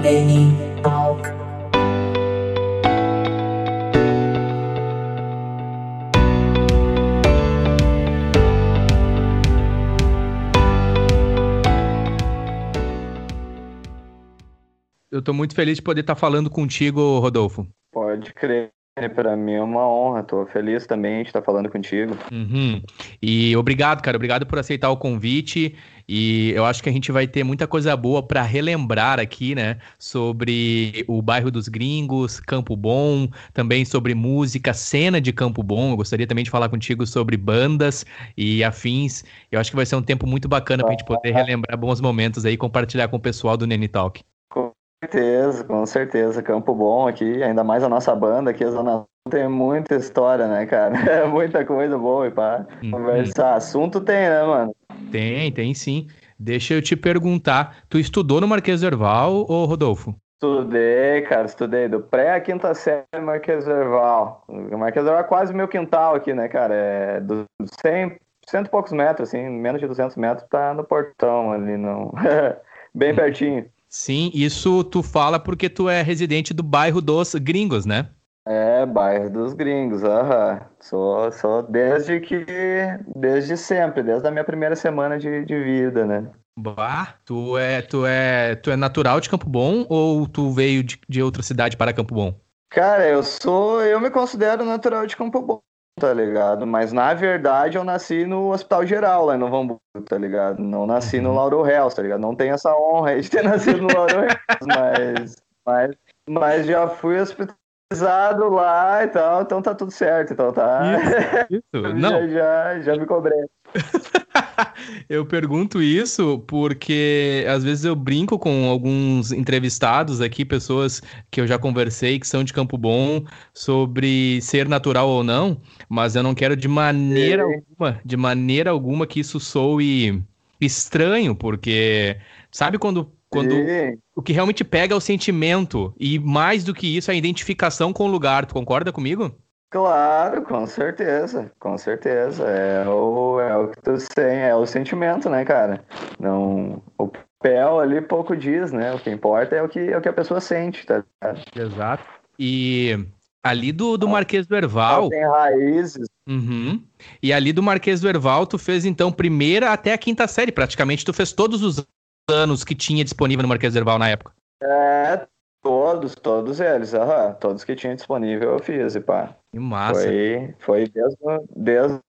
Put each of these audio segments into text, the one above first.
Neni Talk. Eu tô muito feliz de poder estar falando contigo, Rodolfo. Pode crer. Para mim é uma honra, tô feliz também de estar falando contigo. Uhum. E obrigado, cara, obrigado por aceitar o convite. E eu acho que a gente vai ter muita coisa boa para relembrar aqui, né? Sobre o bairro dos Gringos, Campo Bom, também sobre música, cena de Campo Bom. Eu gostaria também de falar contigo sobre bandas e afins. Eu acho que vai ser um tempo muito bacana para a gente poder relembrar bons momentos aí e compartilhar com o pessoal do Nene Talk. Com certeza, com certeza. Campo Bom aqui, ainda mais a nossa banda aqui, a Zona tem muita história, né, cara? É muita coisa boa e pá. Uhum. Conversar. Assunto tem, né, mano? Tem, tem sim. Deixa eu te perguntar, tu estudou no Marquês do Erval ou Rodolfo? Estudei, cara, estudei do pré à quinta série Marquês do Erval. O Marquês do Erval é quase meu quintal aqui, né, cara? É dos 100, cento e poucos metros, assim, menos de 200 metros, tá no portão ali, não... bem pertinho. Sim, isso tu fala porque tu é residente do bairro dos Gringos, né? É, bairro dos gringos, aham. Sou, sou desde que. Desde sempre, desde a minha primeira semana de, de vida, né? Bah, tu é, tu é, tu é natural de Campo Bom ou tu veio de, de outra cidade para Campo Bom? Cara, eu sou, eu me considero natural de Campo Bom, tá ligado? Mas na verdade eu nasci no Hospital Geral lá em Novo Hamburgo, tá ligado? Não nasci uhum. no Lauro Reals, tá ligado? Não tenho essa honra de ter nascido no Lauro Reals, mas, mas, mas já fui hospital lá e tal, então tá tudo certo, então tá. Isso, isso. Não. já, já, já me cobrei. eu pergunto isso porque às vezes eu brinco com alguns entrevistados aqui, pessoas que eu já conversei que são de Campo Bom, sobre ser natural ou não, mas eu não quero de maneira Sim. alguma, de maneira alguma que isso soe estranho, porque sabe quando quando Sim. o que realmente pega é o sentimento e mais do que isso a identificação com o lugar. Tu concorda comigo? Claro, com certeza, com certeza. É o, é o que tu tem, é o sentimento, né, cara? Não, o papel ali pouco diz, né? O que importa é o que, é o que a pessoa sente, tá? Exato. E ali do, do Marquês do Erval. Tem raízes. Uhum. E ali do Marquês do Erval, tu fez então primeira até a quinta série, praticamente. Tu fez todos os anos que tinha disponível no Marquês do Erval na época? É, todos, todos eles, aham, todos que tinha disponível eu fiz, e pá. Que massa. Foi, foi desde, desde,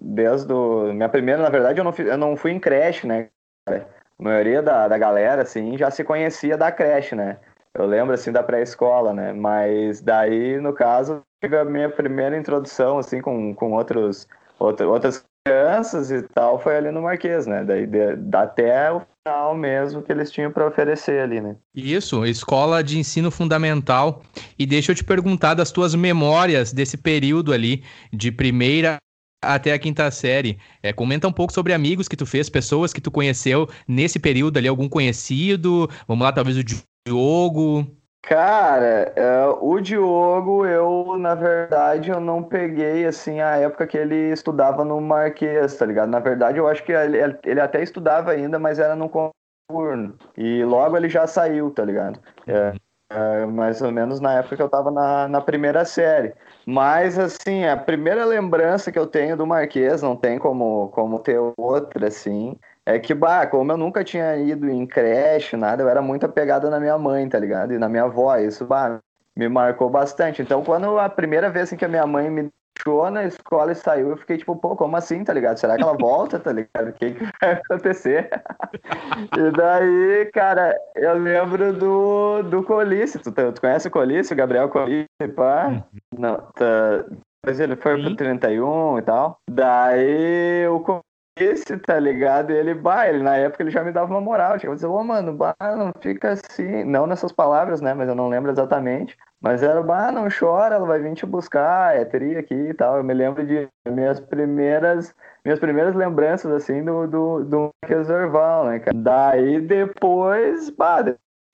desde minha primeira, na verdade, eu não, fui, eu não fui em creche, né, cara? A maioria da, da galera, assim, já se conhecia da creche, né? Eu lembro, assim, da pré-escola, né? Mas daí, no caso, tive a minha primeira introdução, assim, com, com outros, outro, outras crianças e tal, foi ali no Marquês, né? Daí de, até o final mesmo que eles tinham para oferecer ali, né? Isso, escola de ensino fundamental. E deixa eu te perguntar das tuas memórias desse período ali, de primeira até a quinta série. É, comenta um pouco sobre amigos que tu fez, pessoas que tu conheceu nesse período ali, algum conhecido. Vamos lá, talvez o Diogo. Cara, uh, o Diogo, eu, na verdade, eu não peguei, assim, a época que ele estudava no Marquês, tá ligado? Na verdade, eu acho que ele, ele até estudava ainda, mas era no concurso. E logo ele já saiu, tá ligado? É, é, mais ou menos na época que eu tava na, na primeira série. Mas, assim, a primeira lembrança que eu tenho do Marquês, não tem como, como ter outra, assim, é que, bah, como eu nunca tinha ido em creche, nada, eu era muito apegado na minha mãe, tá ligado? E na minha avó, isso, bah, me marcou bastante. Então, quando a primeira vez assim, que a minha mãe me deixou na escola e saiu, eu fiquei tipo, pô, como assim, tá ligado? Será que ela volta, tá ligado? O que, que vai acontecer? e daí, cara, eu lembro do, do Colice. Tu, tu conhece o Colice, o Gabriel Colice, pá? Uhum. Não, tá... Mas ele foi Sim. pro 31 e tal. Daí o esse, tá ligado? E ele, bah, ele na época ele já me dava uma moral. Tipo, dizer, ô oh, mano, bah, não fica assim. Não nessas palavras, né? Mas eu não lembro exatamente. Mas era, bah, não chora, ela vai vir te buscar, é tri aqui e tal. Eu me lembro de minhas primeiras, minhas primeiras lembranças, assim, do, do, do Marquês Orval, né, cara? Daí depois, bah,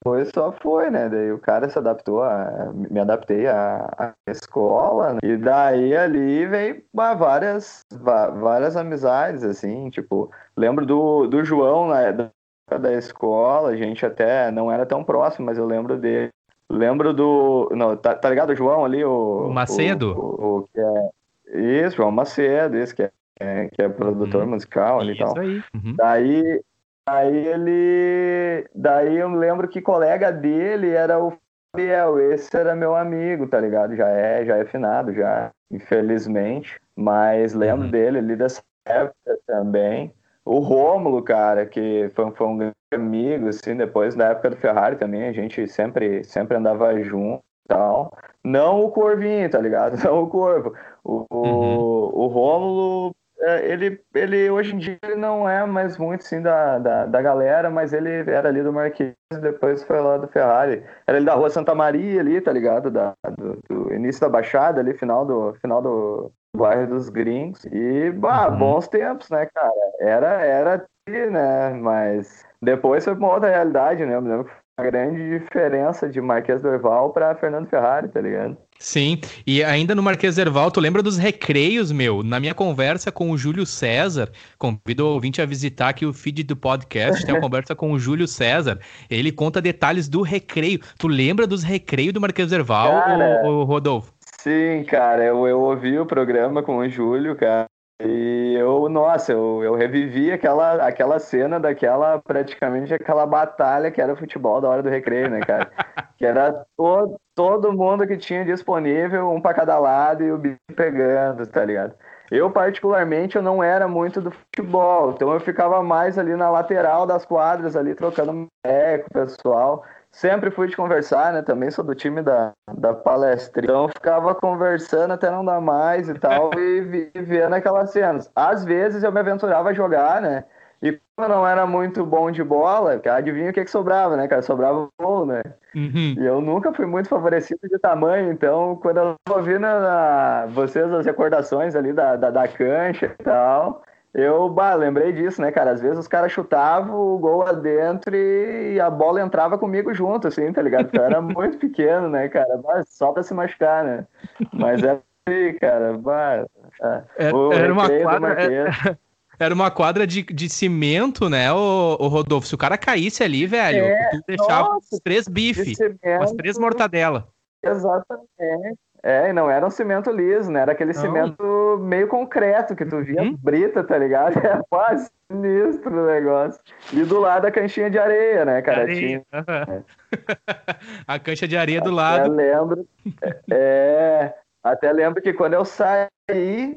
depois só foi, né? Daí o cara se adaptou, a, me adaptei à, escola, né? e daí ali veio várias, várias amizades, assim, tipo, lembro do, do João, né? da escola, a gente até não era tão próximo, mas eu lembro dele. Lembro do. Não, tá, tá ligado o João ali? O, o Macedo? O, o, o, que é, isso, João Macedo, esse que é, é que é produtor uhum. musical ali e tal. Aí. Uhum. Daí, daí ele. Daí eu lembro que colega dele era o Gabriel, esse era meu amigo, tá ligado? Já é, já é finado, já, infelizmente. Mas lembro uhum. dele ali dessa época também. O Rômulo, cara, que foi, foi um grande amigo, assim, depois da época do Ferrari também, a gente sempre, sempre andava junto e tal. Não o Corvinho, tá ligado? Não o Corvo. O, uhum. o, o Rômulo, ele, ele hoje em dia ele não é mais muito assim da, da, da galera, mas ele era ali do Marquês depois foi lá do Ferrari. Era ali da rua Santa Maria ali, tá ligado? Da, do, do início da Baixada ali, final do, final do, bairro dos gringos. E, bah, uhum. bons tempos, né, cara? Era, era, né? Mas depois foi uma outra realidade, né? Eu me lembro que foi uma grande diferença de Marquês do Erval pra Fernando Ferrari, tá ligado? Sim, e ainda no Marquês Erval, tu lembra dos recreios, meu? Na minha conversa com o Júlio César, convido o ouvinte a visitar aqui o feed do podcast, tem uma conversa com o Júlio César, ele conta detalhes do recreio. Tu lembra dos recreios do Marquês Erval, Cara... Rodolfo? Sim, cara, eu, eu ouvi o programa com o Júlio, cara, e eu, nossa, eu, eu revivi aquela, aquela cena daquela, praticamente aquela batalha que era o futebol da hora do recreio, né, cara? que era todo, todo mundo que tinha disponível, um para cada lado e o bicho pegando, tá ligado? Eu, particularmente, eu não era muito do futebol, então eu ficava mais ali na lateral das quadras, ali trocando eco, pessoal sempre fui de conversar, né? Também sou do time da, da palestra. Então ficava conversando até não dar mais e tal, e vendo aquelas cenas. Às vezes eu me aventurava a jogar, né? E como eu não era muito bom de bola, adivinha o que, que sobrava, né, cara? Sobrava gol, né? Uhum. E eu nunca fui muito favorecido de tamanho, então quando eu ouvi na, na, vocês as recordações ali da, da, da cancha e tal, eu, bah, lembrei disso, né, cara? Às vezes os caras chutavam o gol adentro e a bola entrava comigo junto, assim, tá ligado? Eu era muito pequeno, né, cara? Bah, só pra se machucar, né? Mas era assim, cara. Bah, é, o era, uma quadra, era, era, uma quadra de, de cimento, né, o, o Rodolfo? Se o cara caísse ali, velho, é, tu deixava nossa, três bife, umas três mortadela. Exatamente. É, e não era um cimento liso, né? Era aquele não. cimento meio concreto que tu via hum? brita, tá ligado? É quase sinistro o negócio. E do lado a canchinha de areia, né, cara? Areia. Tinha... É. a cancha de areia do lado. Eu lembro. É, até lembro que quando eu saí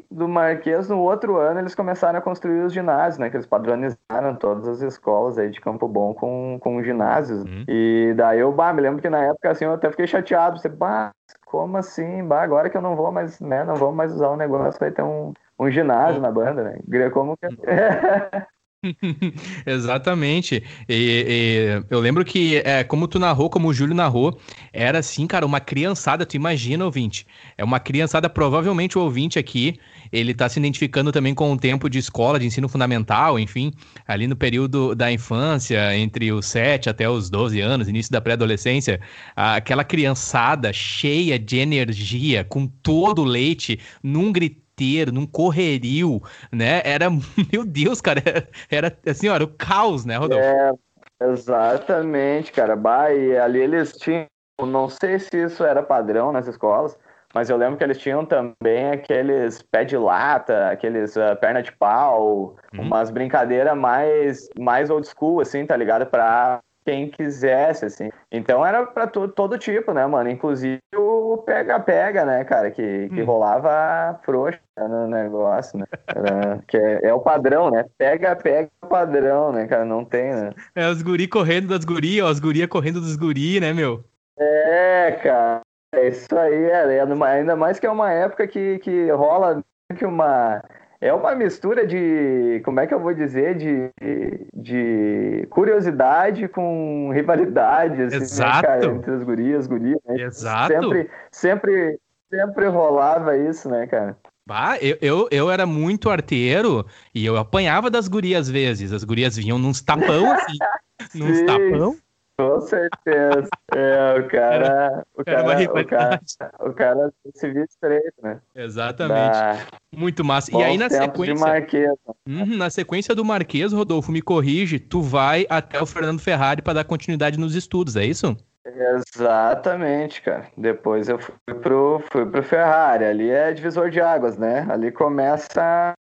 do Marquês, no outro ano, eles começaram a construir os ginásios, né? Que eles padronizaram todas as escolas aí de Campo Bom com, com ginásios. Uhum. E daí eu, bah, me lembro que na época, assim, eu até fiquei chateado. Você, bah, como assim? Bah, agora que eu não vou mais, né? Não vou mais usar o negócio, vai ter um, um ginásio uhum. na banda, né? Como que... Exatamente. E, e, eu lembro que, é, como tu narrou, como o Júlio narrou, era assim, cara, uma criançada. Tu imagina, ouvinte? É uma criançada, provavelmente o ouvinte aqui, ele tá se identificando também com o tempo de escola, de ensino fundamental, enfim, ali no período da infância, entre os 7 até os 12 anos, início da pré-adolescência, aquela criançada cheia de energia, com todo o leite, num inteiro, num correrio, né? Era, meu Deus, cara, era, era assim, ó, era o caos, né, Rodolfo? É, exatamente, cara. Bah, e ali eles tinham, não sei se isso era padrão nas escolas, mas eu lembro que eles tinham também aqueles pé de lata, aqueles uh, perna de pau, uhum. umas brincadeiras mais, mais old school, assim, tá ligado? Pra quem quisesse, assim. Então era pra todo tipo, né, mano? Inclusive o pega-pega, né, cara? Que, que hum. rolava frouxa no negócio, né? Era, que é, é, o padrão, né? Pega-pega é padrão, né, cara? Não tem, né? É os guri correndo das gurias, ó, as gurias correndo dos guri, né, meu? É, cara. É isso aí, é, é ainda mais que é uma época que, que rola que uma é uma mistura de, como é que eu vou dizer, de, de curiosidade com rivalidade, assim, Exato. Né, cara, entre as gurias, gurias, né? Exato. Sempre, sempre, sempre rolava isso, né, cara? Bah, eu, eu, eu era muito arteiro e eu apanhava das gurias às vezes. As gurias vinham nos tapão, assim, nos tapão. Com certeza. É, o cara. O cara, o cara, o cara se viu estreito, né? Exatamente. Da... Muito massa. E aí, na sequência. Marquês. Uhum, na sequência do Marquês, Rodolfo, me corrige, tu vai até o Fernando Ferrari para dar continuidade nos estudos, é isso? Exatamente, cara. Depois eu fui pro, fui pro Ferrari. Ali é divisor de águas, né? Ali começa,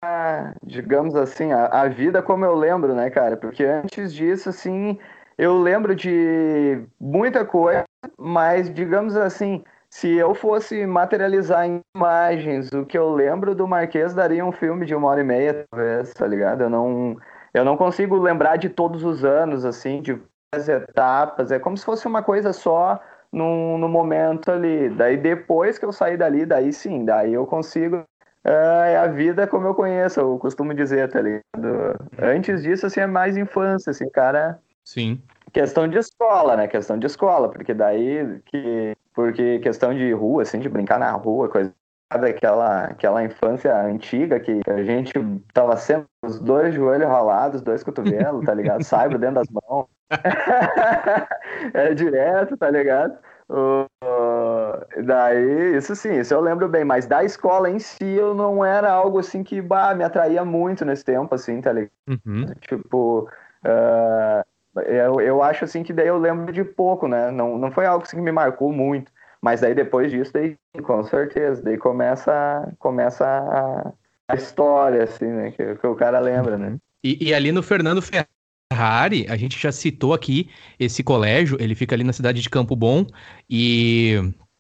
digamos assim, a, a vida como eu lembro, né, cara? Porque antes disso, assim, eu lembro de muita coisa, mas, digamos assim, se eu fosse materializar em imagens o que eu lembro do Marquês, daria um filme de uma hora e meia, talvez, tá ligado? Eu não, eu não consigo lembrar de todos os anos, assim, de as etapas, é como se fosse uma coisa só no, no momento ali. Daí depois que eu sair dali, daí sim, daí eu consigo. É a vida como eu conheço, eu costumo dizer, tá ligado? Antes disso, assim, é mais infância, assim, cara. Sim. Questão de escola, né? Questão de escola, porque daí que. Porque questão de rua, assim, de brincar na rua, coisa aquela, aquela infância antiga que a gente tava sempre os dois joelhos ralados, dois cotovelos, tá ligado? Saiba dentro das mãos. é direto, tá ligado? Uh, daí, isso sim, isso eu lembro bem, mas da escola em si eu não era algo assim que bah, me atraía muito nesse tempo, assim, tá ligado? Uhum. Tipo, uh, eu, eu acho assim que daí eu lembro de pouco, né? Não, não foi algo assim que me marcou muito. Mas daí depois disso, daí, com certeza, daí começa, começa a, a história, assim, né? Que, que, o cara lembra, né? E, e ali no Fernando Ferrari, a gente já citou aqui esse colégio, ele fica ali na cidade de Campo Bom, e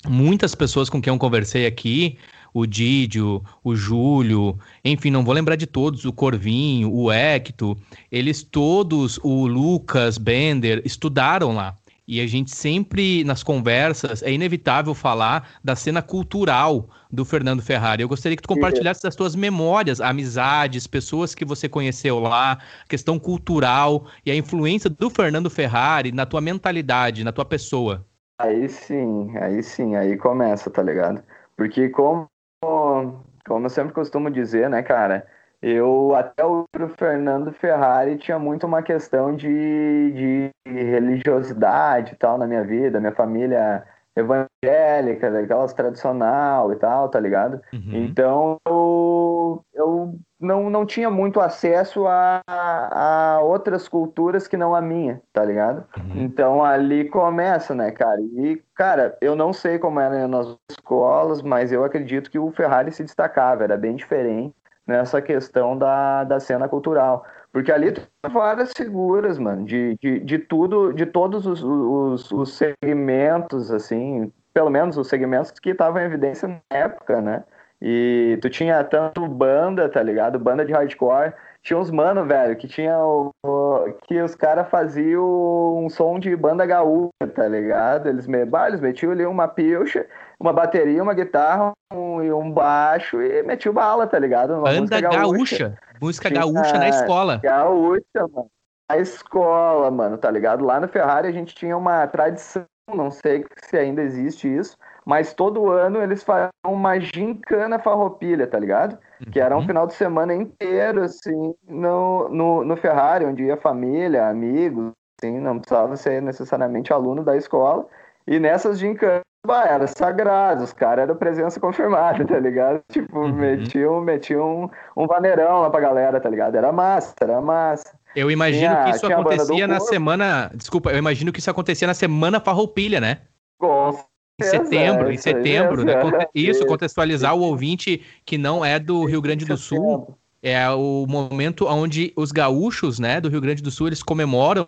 muitas pessoas com quem eu conversei aqui, o Didio, o Júlio, enfim, não vou lembrar de todos, o Corvinho, o Hector, eles todos, o Lucas Bender, estudaram lá. E a gente sempre, nas conversas, é inevitável falar da cena cultural do Fernando Ferrari. Eu gostaria que tu compartilhasse as tuas memórias, amizades, pessoas que você conheceu lá, questão cultural e a influência do Fernando Ferrari na tua mentalidade, na tua pessoa. Aí sim, aí sim, aí começa, tá ligado? Porque como, como eu sempre costumo dizer, né, cara, eu, até o Fernando Ferrari, tinha muito uma questão de, de religiosidade e tal na minha vida, minha família evangélica, daquelas tradicional e tal, tá ligado? Uhum. Então eu, eu não, não tinha muito acesso a, a outras culturas que não a minha, tá ligado? Uhum. Então ali começa, né, cara? E, cara, eu não sei como era nas escolas, mas eu acredito que o Ferrari se destacava, era bem diferente nessa questão da, da cena cultural. Porque ali tem várias figuras, mano, de, de, de tudo, de todos os, os, os segmentos, assim, pelo menos os segmentos que estavam em evidência na época, né? E tu tinha tanto banda, tá ligado? Banda de hardcore. Tinha uns mano, velho, que tinha o, o que os caras faziam um som de banda gaúcha, tá ligado? Eles, me, bah, eles metiam ali uma pilcha uma bateria, uma guitarra um, e um baixo e metiu bala, tá ligado? Uma Banda gaúcha. gaúcha. Música Tinha gaúcha na escola. Gaúcha, mano. Na escola, mano, tá ligado? Lá no Ferrari a gente tinha uma tradição, não sei se ainda existe isso, mas todo ano eles faziam uma gincana farroupilha, tá ligado? Que era um uhum. final de semana inteiro, assim, no, no, no Ferrari, onde ia família, amigos, assim, não precisava ser necessariamente aluno da escola. E nessas gincanas Bah, era sagrado, os caras eram presença confirmada, tá ligado? Tipo, uhum. metiam, metiam um, um vaneirão lá pra galera, tá ligado? Era massa, era massa. Eu imagino tinha, que isso acontecia na semana. Desculpa, eu imagino que isso acontecia na semana farroupilha, né? Com em setembro, é, em setembro, né? Isso, contextualizar o ouvinte que não é do Rio Grande do Sul é o momento onde os gaúchos, né, do Rio Grande do Sul, eles comemoram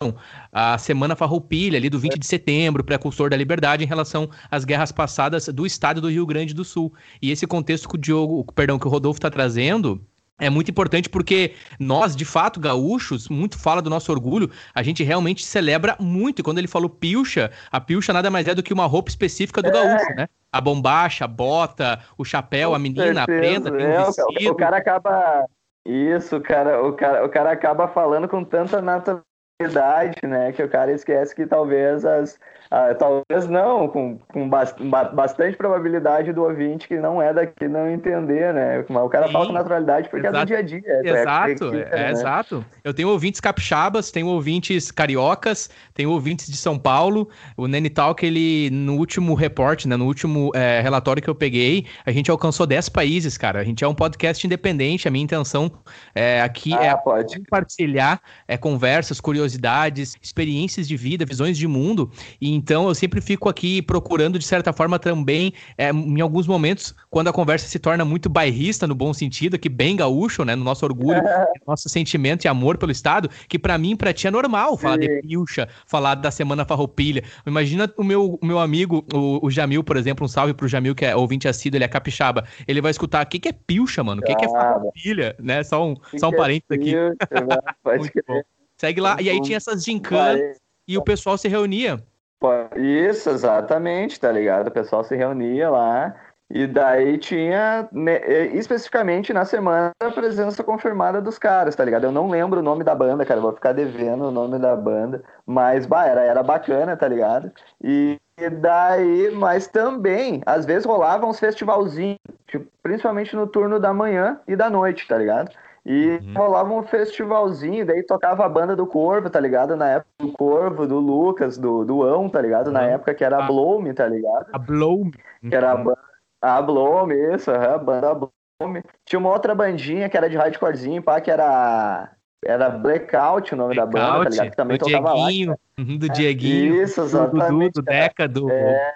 a Semana Farroupilha, ali do 20 de setembro, precursor da liberdade, em relação às guerras passadas do estado do Rio Grande do Sul. E esse contexto que o Diogo, perdão, que o Rodolfo está trazendo, é muito importante porque nós, de fato, gaúchos, muito fala do nosso orgulho, a gente realmente celebra muito. E quando ele falou pilcha, a pilcha nada mais é do que uma roupa específica do é. gaúcho, né? A bombacha, a bota, o chapéu, Com a menina, certeza. a prenda, tem é, um vestido. O cara acaba isso, o cara, o cara, o cara acaba falando com tanta naturalidade né? Que o cara esquece que talvez as. Ah, talvez não, com, com bastante probabilidade do ouvinte que não é daqui não entender, né? O cara Sim. fala com naturalidade porque exato. é do dia a dia. É exato, é, é, né? exato. Eu tenho ouvintes capixabas, tenho ouvintes cariocas, tenho ouvintes de São Paulo. O Nene Talk, ele, no último reporte, né? No último é, relatório que eu peguei, a gente alcançou 10 países, cara. A gente é um podcast independente. A minha intenção é, aqui ah, é pode. compartilhar é, conversas, curiosidades, experiências de vida, visões de mundo. E então eu sempre fico aqui procurando, de certa forma, também, é, em alguns momentos, quando a conversa se torna muito bairrista, no bom sentido, que bem gaúcho, né? No nosso orgulho, nosso sentimento e amor pelo Estado, que para mim, pra ti é normal Sim. falar de pilcha, falar da Semana Farroupilha. Imagina o meu, o meu amigo, o, o Jamil, por exemplo, um salve pro Jamil, que é ouvinte assíduo, ele é capixaba. Ele vai escutar o que, que é pilcha, mano? O que, que é farroupilha, né? Só um, só um é parênteses aqui. Pilcha, pode Segue lá. E aí tinha essas gincanas e o pessoal se reunia. Isso, exatamente, tá ligado? O pessoal se reunia lá e daí tinha, né, especificamente na semana, a presença confirmada dos caras, tá ligado? Eu não lembro o nome da banda, cara, vou ficar devendo o nome da banda, mas, bah, era, era bacana, tá ligado? E, e daí, mas também, às vezes rolavam uns festivalzinhos, tipo, principalmente no turno da manhã e da noite, tá ligado? E uhum. rolava um festivalzinho, daí tocava a banda do Corvo, tá ligado? Na época do Corvo, do Lucas, do, do Ão, tá ligado? Na uhum. época que era a Bloom, tá ligado? A Bloom. Que era a banda. A Bloom, isso, a banda Bloom. Tinha uma outra bandinha que era de hardcorezinho, pá, que era. Era Blackout o nome Blackout, da banda, tá ligado? Que também do tocava Dieguinho, lá. Uhum, do Dieguinho. Isso, exatamente. Do, do, do Deca, do. É,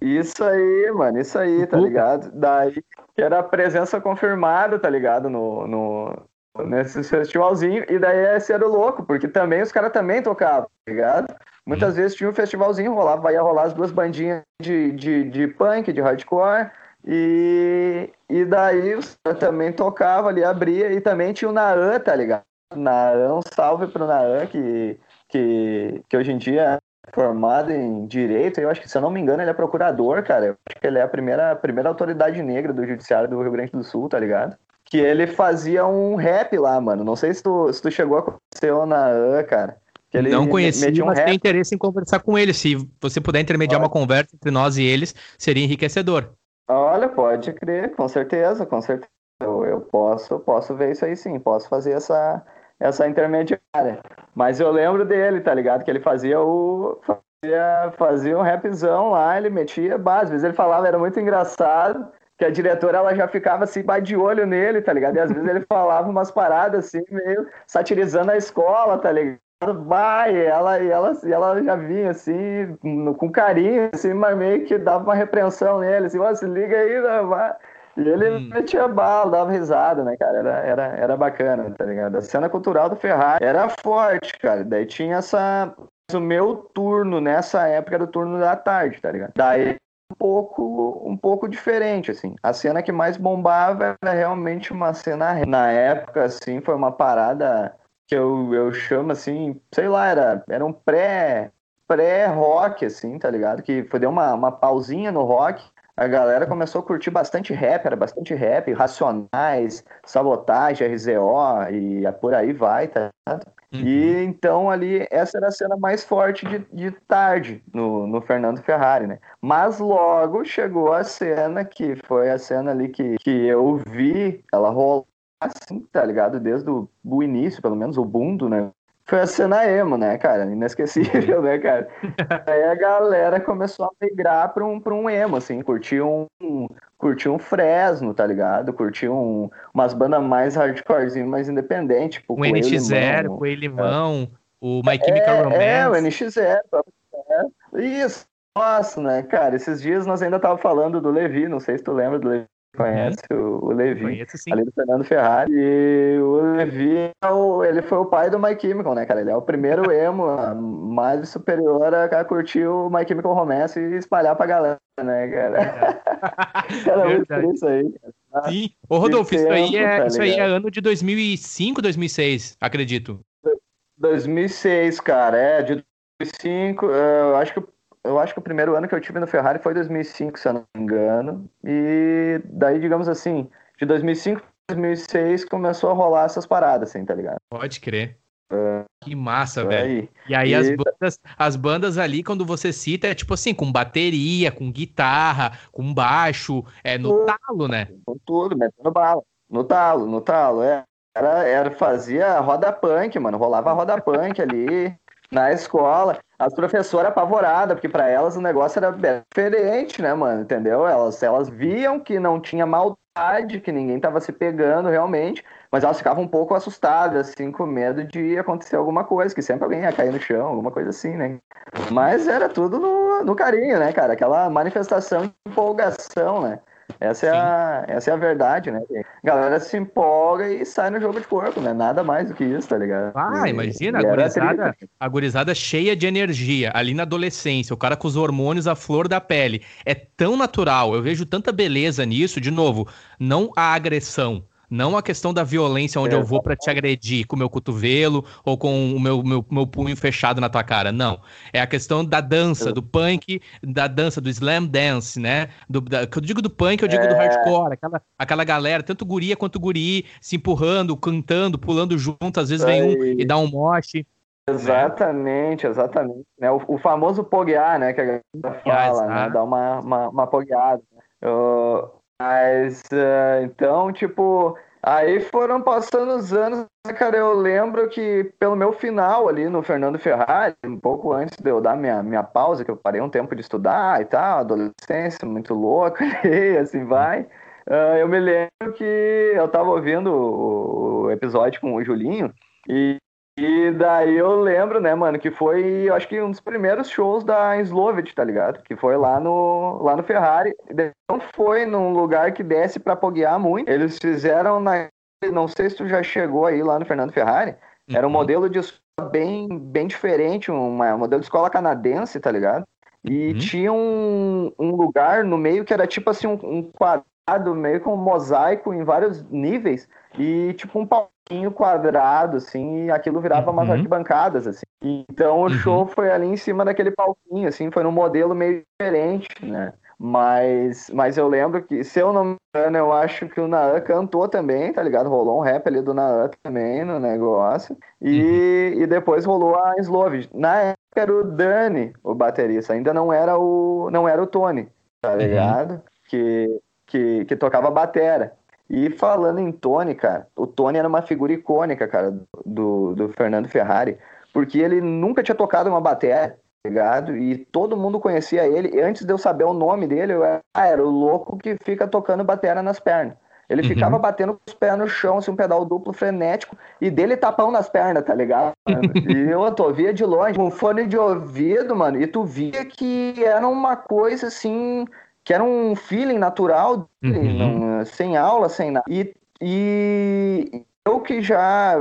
isso aí, mano, isso aí, tá ligado? Daí que era a presença confirmada, tá ligado? No, no, nesse festivalzinho. E daí esse era o louco, porque também os caras também tocavam, tá ligado? Muitas vezes tinha um festivalzinho, rolava, ia rolar as duas bandinhas de, de, de punk, de hardcore. E, e daí os também tocava ali, abria, e também tinha o Naan, tá ligado? Naan, um salve pro Naan, que, que, que hoje em dia formado em direito, eu acho que, se eu não me engano, ele é procurador, cara. Eu acho que ele é a primeira, a primeira autoridade negra do judiciário do Rio Grande do Sul, tá ligado? Que ele fazia um rap lá, mano. Não sei se tu, se tu chegou a conhecer o Naan, cara. Que ele não conheci, um mas tenho interesse em conversar com ele. Se você puder intermediar pode. uma conversa entre nós e eles, seria enriquecedor. Olha, pode crer, com certeza, com certeza. Eu, eu posso, posso ver isso aí sim, posso fazer essa, essa intermediária. Mas eu lembro dele, tá ligado? Que ele fazia o. Fazia, fazia um rapzão lá, ele metia base. Às vezes ele falava, era muito engraçado, que a diretora ela já ficava assim, de olho nele, tá ligado? E às vezes ele falava umas paradas assim, meio satirizando a escola, tá ligado? Vai, ela, e ela, e ela já vinha assim, com carinho, assim, mas meio que dava uma repreensão nele, assim, ó, se liga aí, né, vai. E ele hum. metia bala, dava risada, né, cara? Era, era, era bacana, tá ligado? A cena cultural do Ferrari era forte, cara. Daí tinha essa. O meu turno nessa época era o turno da tarde, tá ligado? Daí um pouco, um pouco diferente, assim. A cena que mais bombava era realmente uma cena. Na época, assim, foi uma parada que eu, eu chamo assim, sei lá, era, era um pré pré-rock, assim, tá ligado? Que foi deu uma, uma pausinha no rock a galera começou a curtir bastante rap, era bastante rap, Racionais, Sabotagem, RZO e por aí vai, tá? Uhum. E então ali, essa era a cena mais forte de, de tarde no, no Fernando Ferrari, né? Mas logo chegou a cena que foi a cena ali que, que eu vi ela rolar assim, tá ligado? Desde o, o início, pelo menos o bundo, né? Foi a cena emo, né, cara? Inesquecível, né, cara? Aí a galera começou a migrar pra um, pra um emo, assim, curtir um, curtir um Fresno, tá ligado? Curtir um, umas bandas mais hardcorezinho, mais independente, tipo o NX0, o Limão, é. o My Chemical é, Romance. É, o NX0, é. isso. Nossa, né, cara, esses dias nós ainda tava falando do Levi, não sei se tu lembra do Levi. Conhece uhum. o, Levi, Conheço, sim. ali do Fernando Ferrari. E o Levi, é ele foi o pai do My Chemical, né, cara? Ele é o primeiro emo mais superior a, curtir o My Chemical Romance e espalhar pra galera, né, cara? É. cara, muito isso aí, cara. Sim. Ô, Rodolfo, isso, aí é, tá isso aí é ano de 2005, 2006, acredito. 2006, cara, é, de 2005, eu acho que eu acho que o primeiro ano que eu tive no Ferrari foi 2005, se eu não me engano. E daí, digamos assim, de 2005 para 2006 começou a rolar essas paradas, assim, tá ligado? Pode crer. Que massa, velho. E aí as bandas, as bandas ali, quando você cita, é tipo assim, com bateria, com guitarra, com baixo, é no talo, né? Com tudo, metendo bala. No talo, no talo, é. Era, era, fazia roda punk, mano. Rolava roda punk ali na escola. As professoras apavoradas, porque para elas o negócio era diferente, né, mano? Entendeu? Elas, elas viam que não tinha maldade, que ninguém tava se pegando realmente, mas elas ficavam um pouco assustadas, assim, com medo de acontecer alguma coisa, que sempre alguém ia cair no chão, alguma coisa assim, né? Mas era tudo no, no carinho, né, cara? Aquela manifestação de empolgação, né? Essa é, a, essa é a verdade, né? A galera se empolga e sai no jogo de corpo, né? Nada mais do que isso, tá ligado? Ah, e, imagina, a gurizada, a gurizada cheia de energia, ali na adolescência, o cara com os hormônios à flor da pele. É tão natural, eu vejo tanta beleza nisso, de novo, não a agressão, não a questão da violência onde é, eu vou para te agredir com o meu cotovelo ou com o meu, meu, meu punho fechado na tua cara. Não. É a questão da dança, é. do punk, da dança, do slam dance, né? Do, da, eu digo do punk, eu digo é. do hardcore. Aquela, aquela galera, tanto guria quanto guri, se empurrando, cantando, pulando junto. Às vezes vem um e dá um moche. Exatamente, exatamente. Né? O, o famoso poguear, né? Que a galera fala, né? Dá uma, uma, uma pogueada. Eu, mas, uh, então, tipo, aí foram passando os anos, né, cara, eu lembro que pelo meu final ali no Fernando Ferrari, um pouco antes de eu dar minha, minha pausa, que eu parei um tempo de estudar e tal, adolescência muito louca, e assim vai, uh, eu me lembro que eu tava ouvindo o episódio com o Julinho, e e daí eu lembro, né, mano, que foi, eu acho que um dos primeiros shows da Slovit, tá ligado? Que foi lá no, lá no Ferrari. Não foi num lugar que desce pra poguear muito. Eles fizeram na. Não sei se tu já chegou aí lá no Fernando Ferrari. Era um uhum. modelo de escola bem, bem diferente, uma, um modelo de escola canadense, tá ligado? E uhum. tinha um, um lugar no meio que era tipo assim, um, um quadrado, meio com um mosaico em vários níveis. E tipo um pau quadrado, assim, e aquilo virava uhum. umas arquibancadas, assim. Então o uhum. show foi ali em cima daquele palquinho, assim, foi num modelo meio diferente, né? Mas, mas eu lembro que, se eu não me engano, eu acho que o Naan cantou também, tá ligado? Rolou um rap ali do Naan também no negócio. E, uhum. e depois rolou a Slove. Na época era o Dani, o baterista, ainda não era o, não era o Tony, tá uhum. ligado? Uhum. Que, que, que tocava batera. E falando em Tony, cara, o Tony era uma figura icônica, cara, do, do Fernando Ferrari, porque ele nunca tinha tocado uma bateria, tá ligado? E todo mundo conhecia ele. E antes de eu saber o nome dele, eu era, ah, era o louco que fica tocando bateria nas pernas. Ele uhum. ficava batendo com os pés no chão, assim, um pedal duplo frenético, e dele tapão nas pernas, tá ligado? e eu tô via de longe, com fone de ouvido, mano, e tu via que era uma coisa assim que era um feeling natural, uhum. não, sem aula, sem nada. E, e eu que já,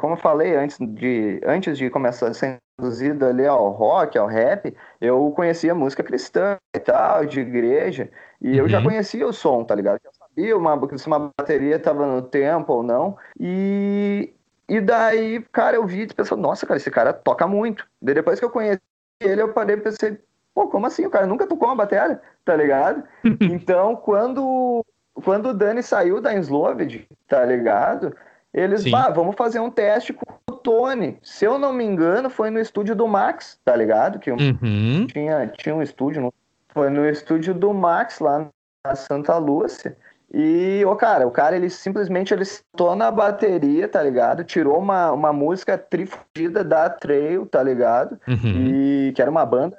como eu falei antes de, antes de começar a ser introduzido ali ao rock, ao rap, eu conhecia música cristã e tal, de igreja, e uhum. eu já uhum. conhecia o som, tá ligado? Eu sabia uma, se uma bateria tava no tempo ou não, e, e daí, cara, eu vi e pensei, nossa, cara, esse cara toca muito. Depois que eu conheci ele, eu parei e pensei, Pô, como assim? O cara nunca tocou uma bateria, tá ligado? então, quando, quando o Dani saiu da Ensloved, tá ligado? Eles, ah, vamos fazer um teste com o Tony. Se eu não me engano, foi no estúdio do Max, tá ligado? Que uhum. tinha, tinha um estúdio, foi no estúdio do Max, lá na Santa Lúcia. E, o cara, o cara, ele simplesmente ele sentou na bateria, tá ligado? Tirou uma, uma música trifugida da Trail, tá ligado? Uhum. E que era uma banda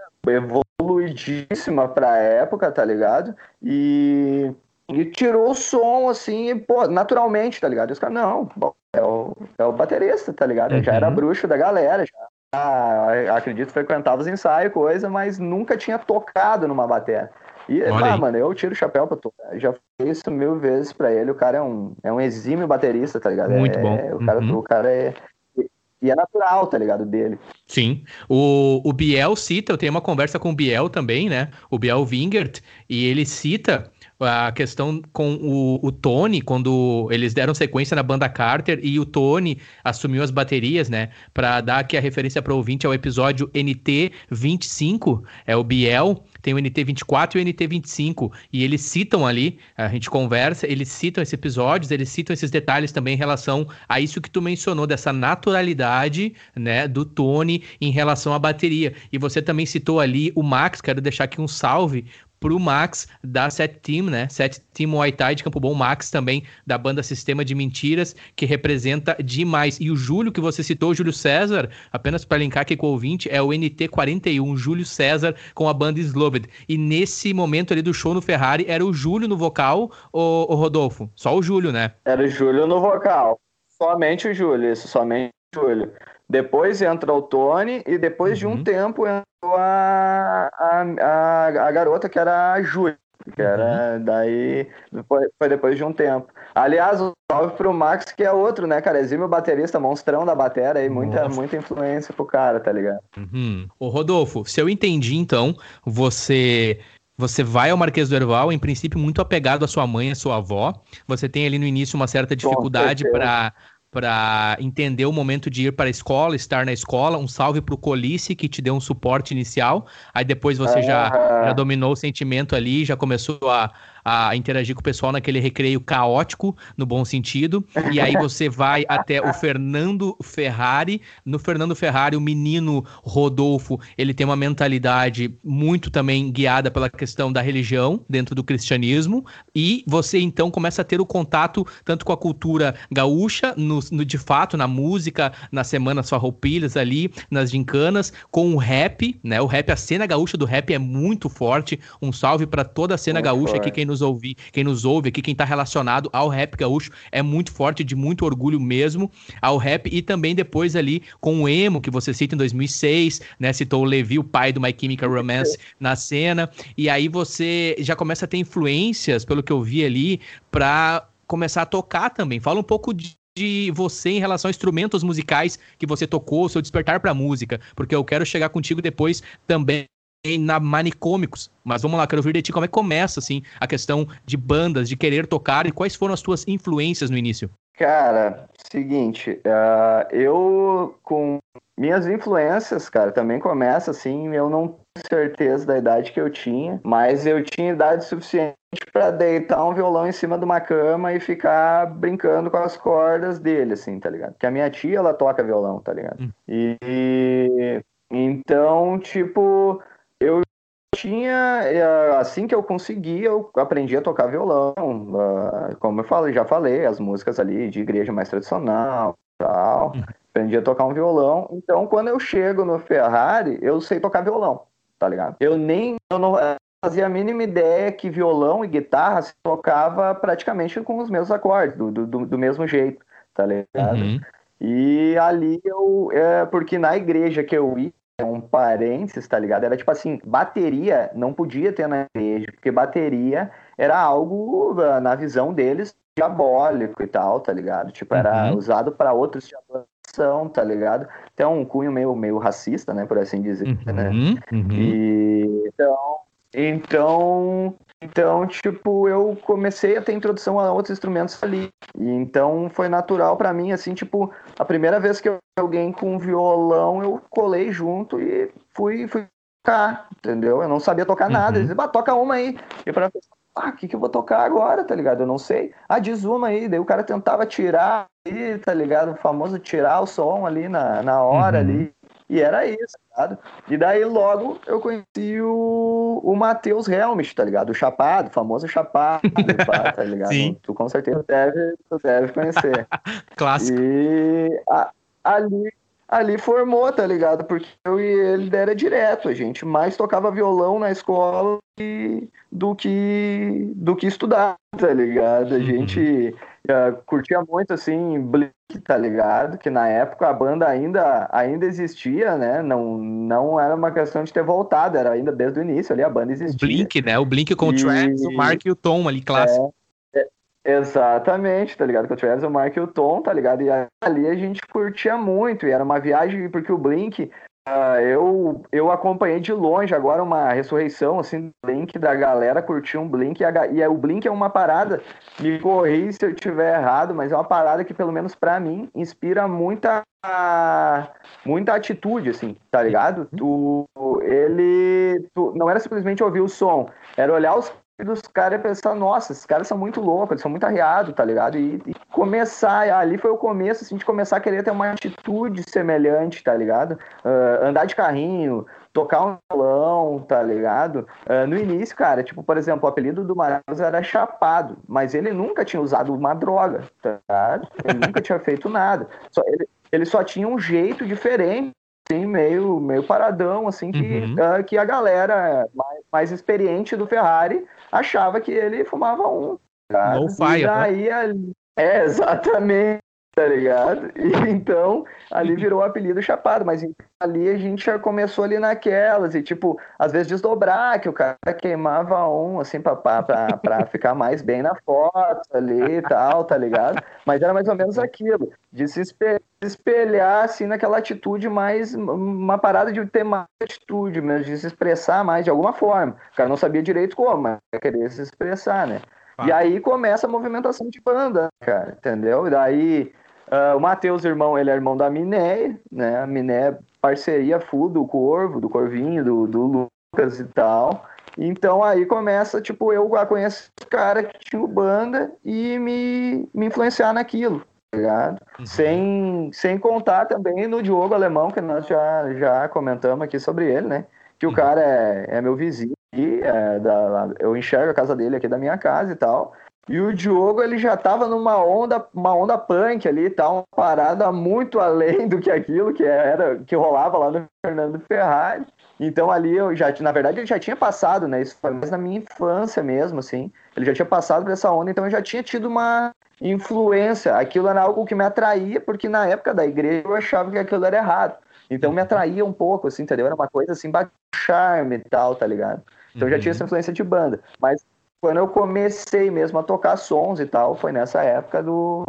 evoluidíssima pra época, tá ligado? E, e tirou o som, assim, pô, naturalmente, tá ligado? E os caras, não, é o, é o baterista, tá ligado? Uhum. Já era uhum. bruxo da galera, já. Ah, acredito frequentava os ensaios, coisa, mas nunca tinha tocado numa bateria. E, ah, mano, eu tiro o chapéu pra tu. Já fiz isso mil vezes pra ele. O cara é um, é um exímio baterista, tá ligado? Muito é, bom. O cara, uhum. o cara é. E é natural, tá ligado? Dele. Sim. O, o Biel cita, eu tenho uma conversa com o Biel também, né? O Biel Wingert, e ele cita a questão com o, o, Tony, quando eles deram sequência na banda Carter e o Tony assumiu as baterias, né? Para dar aqui a referência para o ouvinte ao episódio NT25, é o Biel, tem o NT24 e o NT25, e eles citam ali, a gente conversa, eles citam esses episódios, eles citam esses detalhes também em relação a isso que tu mencionou, dessa naturalidade, né, do Tony em relação à bateria. E você também citou ali o Max, quero deixar aqui um salve pro Max da Set Team, né? Set Team Muay Thai de Campo Bom, Max também da banda Sistema de Mentiras, que representa demais. E o Júlio que você citou, Júlio César, apenas para linkar aqui com o ouvinte, é o NT41, Júlio César com a banda Sloved. E nesse momento ali do show no Ferrari, era o Júlio no vocal, o, o Rodolfo? Só o Júlio, né? Era o Júlio no vocal. Somente o Júlio, isso, somente o Júlio. Depois entra o Tony e depois uhum. de um uhum. tempo entrou a, a, a, a, garota que era a Júlia. Que era uhum. daí. Foi, foi, depois de um tempo. Aliás, um salve pro Max, que é outro, né, cara? Exímio baterista, monstrão da bateria aí, muita, muita influência pro cara, tá ligado? Uhum. Ô, Rodolfo, se eu entendi, então, você. Você vai ao Marquês do Erval, em princípio, muito apegado à sua mãe, à sua avó. Você tem ali no início uma certa dificuldade para para entender o momento de ir para a escola, estar na escola. Um salve para o Colice, que te deu um suporte inicial. Aí depois você já, já dominou o sentimento ali, já começou a, a interagir com o pessoal naquele recreio caótico, no bom sentido. E aí você vai até o Fernando Ferrari. No Fernando Ferrari, o menino Rodolfo, ele tem uma mentalidade muito também guiada pela questão da religião dentro do cristianismo. E você então começa a ter o contato tanto com a cultura gaúcha, no, no de fato, na música, nas semanas farroupilhas ali, nas gincanas, com o rap, né? O rap, a cena gaúcha do rap é muito forte. Um salve para toda a cena muito gaúcha forte. aqui, quem nos nos ouvir, quem nos ouve aqui, quem está relacionado ao rap gaúcho, é muito forte, de muito orgulho mesmo ao rap e também depois ali com o emo que você cita em 2006, né? Citou o Levi, o pai do My Chemical Romance na cena, e aí você já começa a ter influências, pelo que eu vi ali, para começar a tocar também. Fala um pouco de de você em relação a instrumentos musicais que você tocou, seu despertar para música, porque eu quero chegar contigo depois também na Manicômicos. Mas vamos lá, quero ouvir de ti como é que começa, assim, a questão de bandas, de querer tocar e quais foram as tuas influências no início? Cara, seguinte, uh, eu com minhas influências, cara, também começa assim, eu não tenho certeza da idade que eu tinha, mas eu tinha idade suficiente para deitar um violão em cima de uma cama e ficar brincando com as cordas dele, assim, tá ligado? Porque a minha tia, ela toca violão, tá ligado? Hum. E então, tipo, eu tinha, é, assim que eu consegui, eu aprendi a tocar violão, ah, como eu falei, já falei, as músicas ali de igreja mais tradicional, tal, uhum. aprendi a tocar um violão, então quando eu chego no Ferrari, eu sei tocar violão, tá ligado? Eu nem, eu não fazia a mínima ideia que violão e guitarra se tocava praticamente com os mesmos acordes, do, do, do mesmo jeito, tá ligado? Uhum. E ali eu, é, porque na igreja que eu ia, um parênteses, tá ligado? Era tipo assim, bateria não podia ter na igreja, porque bateria era algo, ah, na visão deles, diabólico e tal, tá ligado? Tipo, era uhum. usado para outros de adoração, tá ligado? Tem um cunho meio, meio racista, né, por assim dizer, uhum. né? Uhum. E, então, então, então, tipo, eu comecei a ter introdução a outros instrumentos ali. E então foi natural para mim, assim, tipo, a primeira vez que eu alguém com violão, eu colei junto e fui, fui tocar, entendeu? Eu não sabia tocar nada. Uhum. Eles ah, toca uma aí. E pra ah, o que, que eu vou tocar agora, tá ligado? Eu não sei. Ah, diz uma aí. Daí o cara tentava tirar aí, tá ligado? O famoso tirar o som ali na, na hora uhum. ali. E era isso, tá ligado? E daí logo eu conheci o, o Matheus Helmich, tá ligado? O Chapado, o famoso Chapado, tá ligado? Sim. Tu com certeza deve, tu deve conhecer. Clássico. E a, ali, ali formou, tá ligado? Porque eu e ele era direto, a gente mais tocava violão na escola do que do que estudar, tá ligado? A uhum. Uh, curtia muito assim Blink, tá ligado? Que na época a banda ainda ainda existia, né? Não não era uma questão de ter voltado, era ainda desde o início ali a banda existia. O Blink, né? O Blink com e... o Travis, o Mark e o Tom ali clássico. É, é, exatamente, tá ligado? Com o Travis, o Mark e o Tom, tá ligado? E ali a gente curtia muito, e era uma viagem porque o Blink Uh, eu, eu acompanhei de longe agora uma ressurreição, assim, do Blink, da galera curtir um Blink, e, a, e o Blink é uma parada, me corri se eu estiver errado, mas é uma parada que, pelo menos para mim, inspira muita, muita atitude, assim, tá ligado? Tu, ele, tu, não era simplesmente ouvir o som, era olhar os dos caras pensar, nossa, esses caras são muito loucos, eles são muito arriados, tá ligado? E, e, começar, ali foi o começo, assim, de começar a querer ter uma atitude semelhante, tá ligado? Uh, andar de carrinho, tocar um violão, tá ligado? Uh, no início, cara, tipo, por exemplo, o apelido do Marcos era Chapado, mas ele nunca tinha usado uma droga, tá ligado? Ele nunca tinha feito nada. Só, ele, ele só tinha um jeito diferente assim, meio, meio paradão, assim, que, uhum. uh, que a galera mais, mais, experiente do Ferrari achava que ele fumava um. Cara. No fire, e daí, né? é, exatamente tá ligado? E então ali virou o apelido Chapado, mas ali a gente já começou ali naquelas, e tipo, às vezes desdobrar, que o cara queimava um, assim, pra, pra, pra ficar mais bem na foto ali e tal, tá ligado? Mas era mais ou menos aquilo, de se espelhar, assim, naquela atitude mais, uma parada de ter mais atitude mesmo, de se expressar mais de alguma forma. O cara não sabia direito como, mas queria se expressar, né? E aí começa a movimentação de banda, cara, entendeu? E daí Uh, o Matheus, irmão, ele é irmão da Miné, né? A Miné é parceria full do Corvo, do Corvinho, do, do Lucas e tal. Então aí começa, tipo, eu a conhecer os caras que tinham banda e me, me influenciar naquilo, tá ligado? Uhum. Sem, sem contar também no Diogo Alemão, que nós já, já comentamos aqui sobre ele, né? Que uhum. o cara é, é meu vizinho e é da, eu enxergo a casa dele aqui da minha casa e tal. E o Diogo ele já estava numa onda, uma onda punk ali, tá uma parada muito além do que aquilo que era que rolava lá no Fernando Ferrari. Então ali eu já, na verdade, ele já tinha passado, né? Isso foi mais na minha infância mesmo, assim. Ele já tinha passado por essa onda, então eu já tinha tido uma influência. Aquilo era algo que me atraía, porque na época da igreja eu achava que aquilo era errado. Então me atraía um pouco, assim, entendeu? Era uma coisa assim, charme e tal, tá ligado? Então uhum. já tinha essa influência de banda. Mas quando eu comecei mesmo a tocar sons e tal, foi nessa época do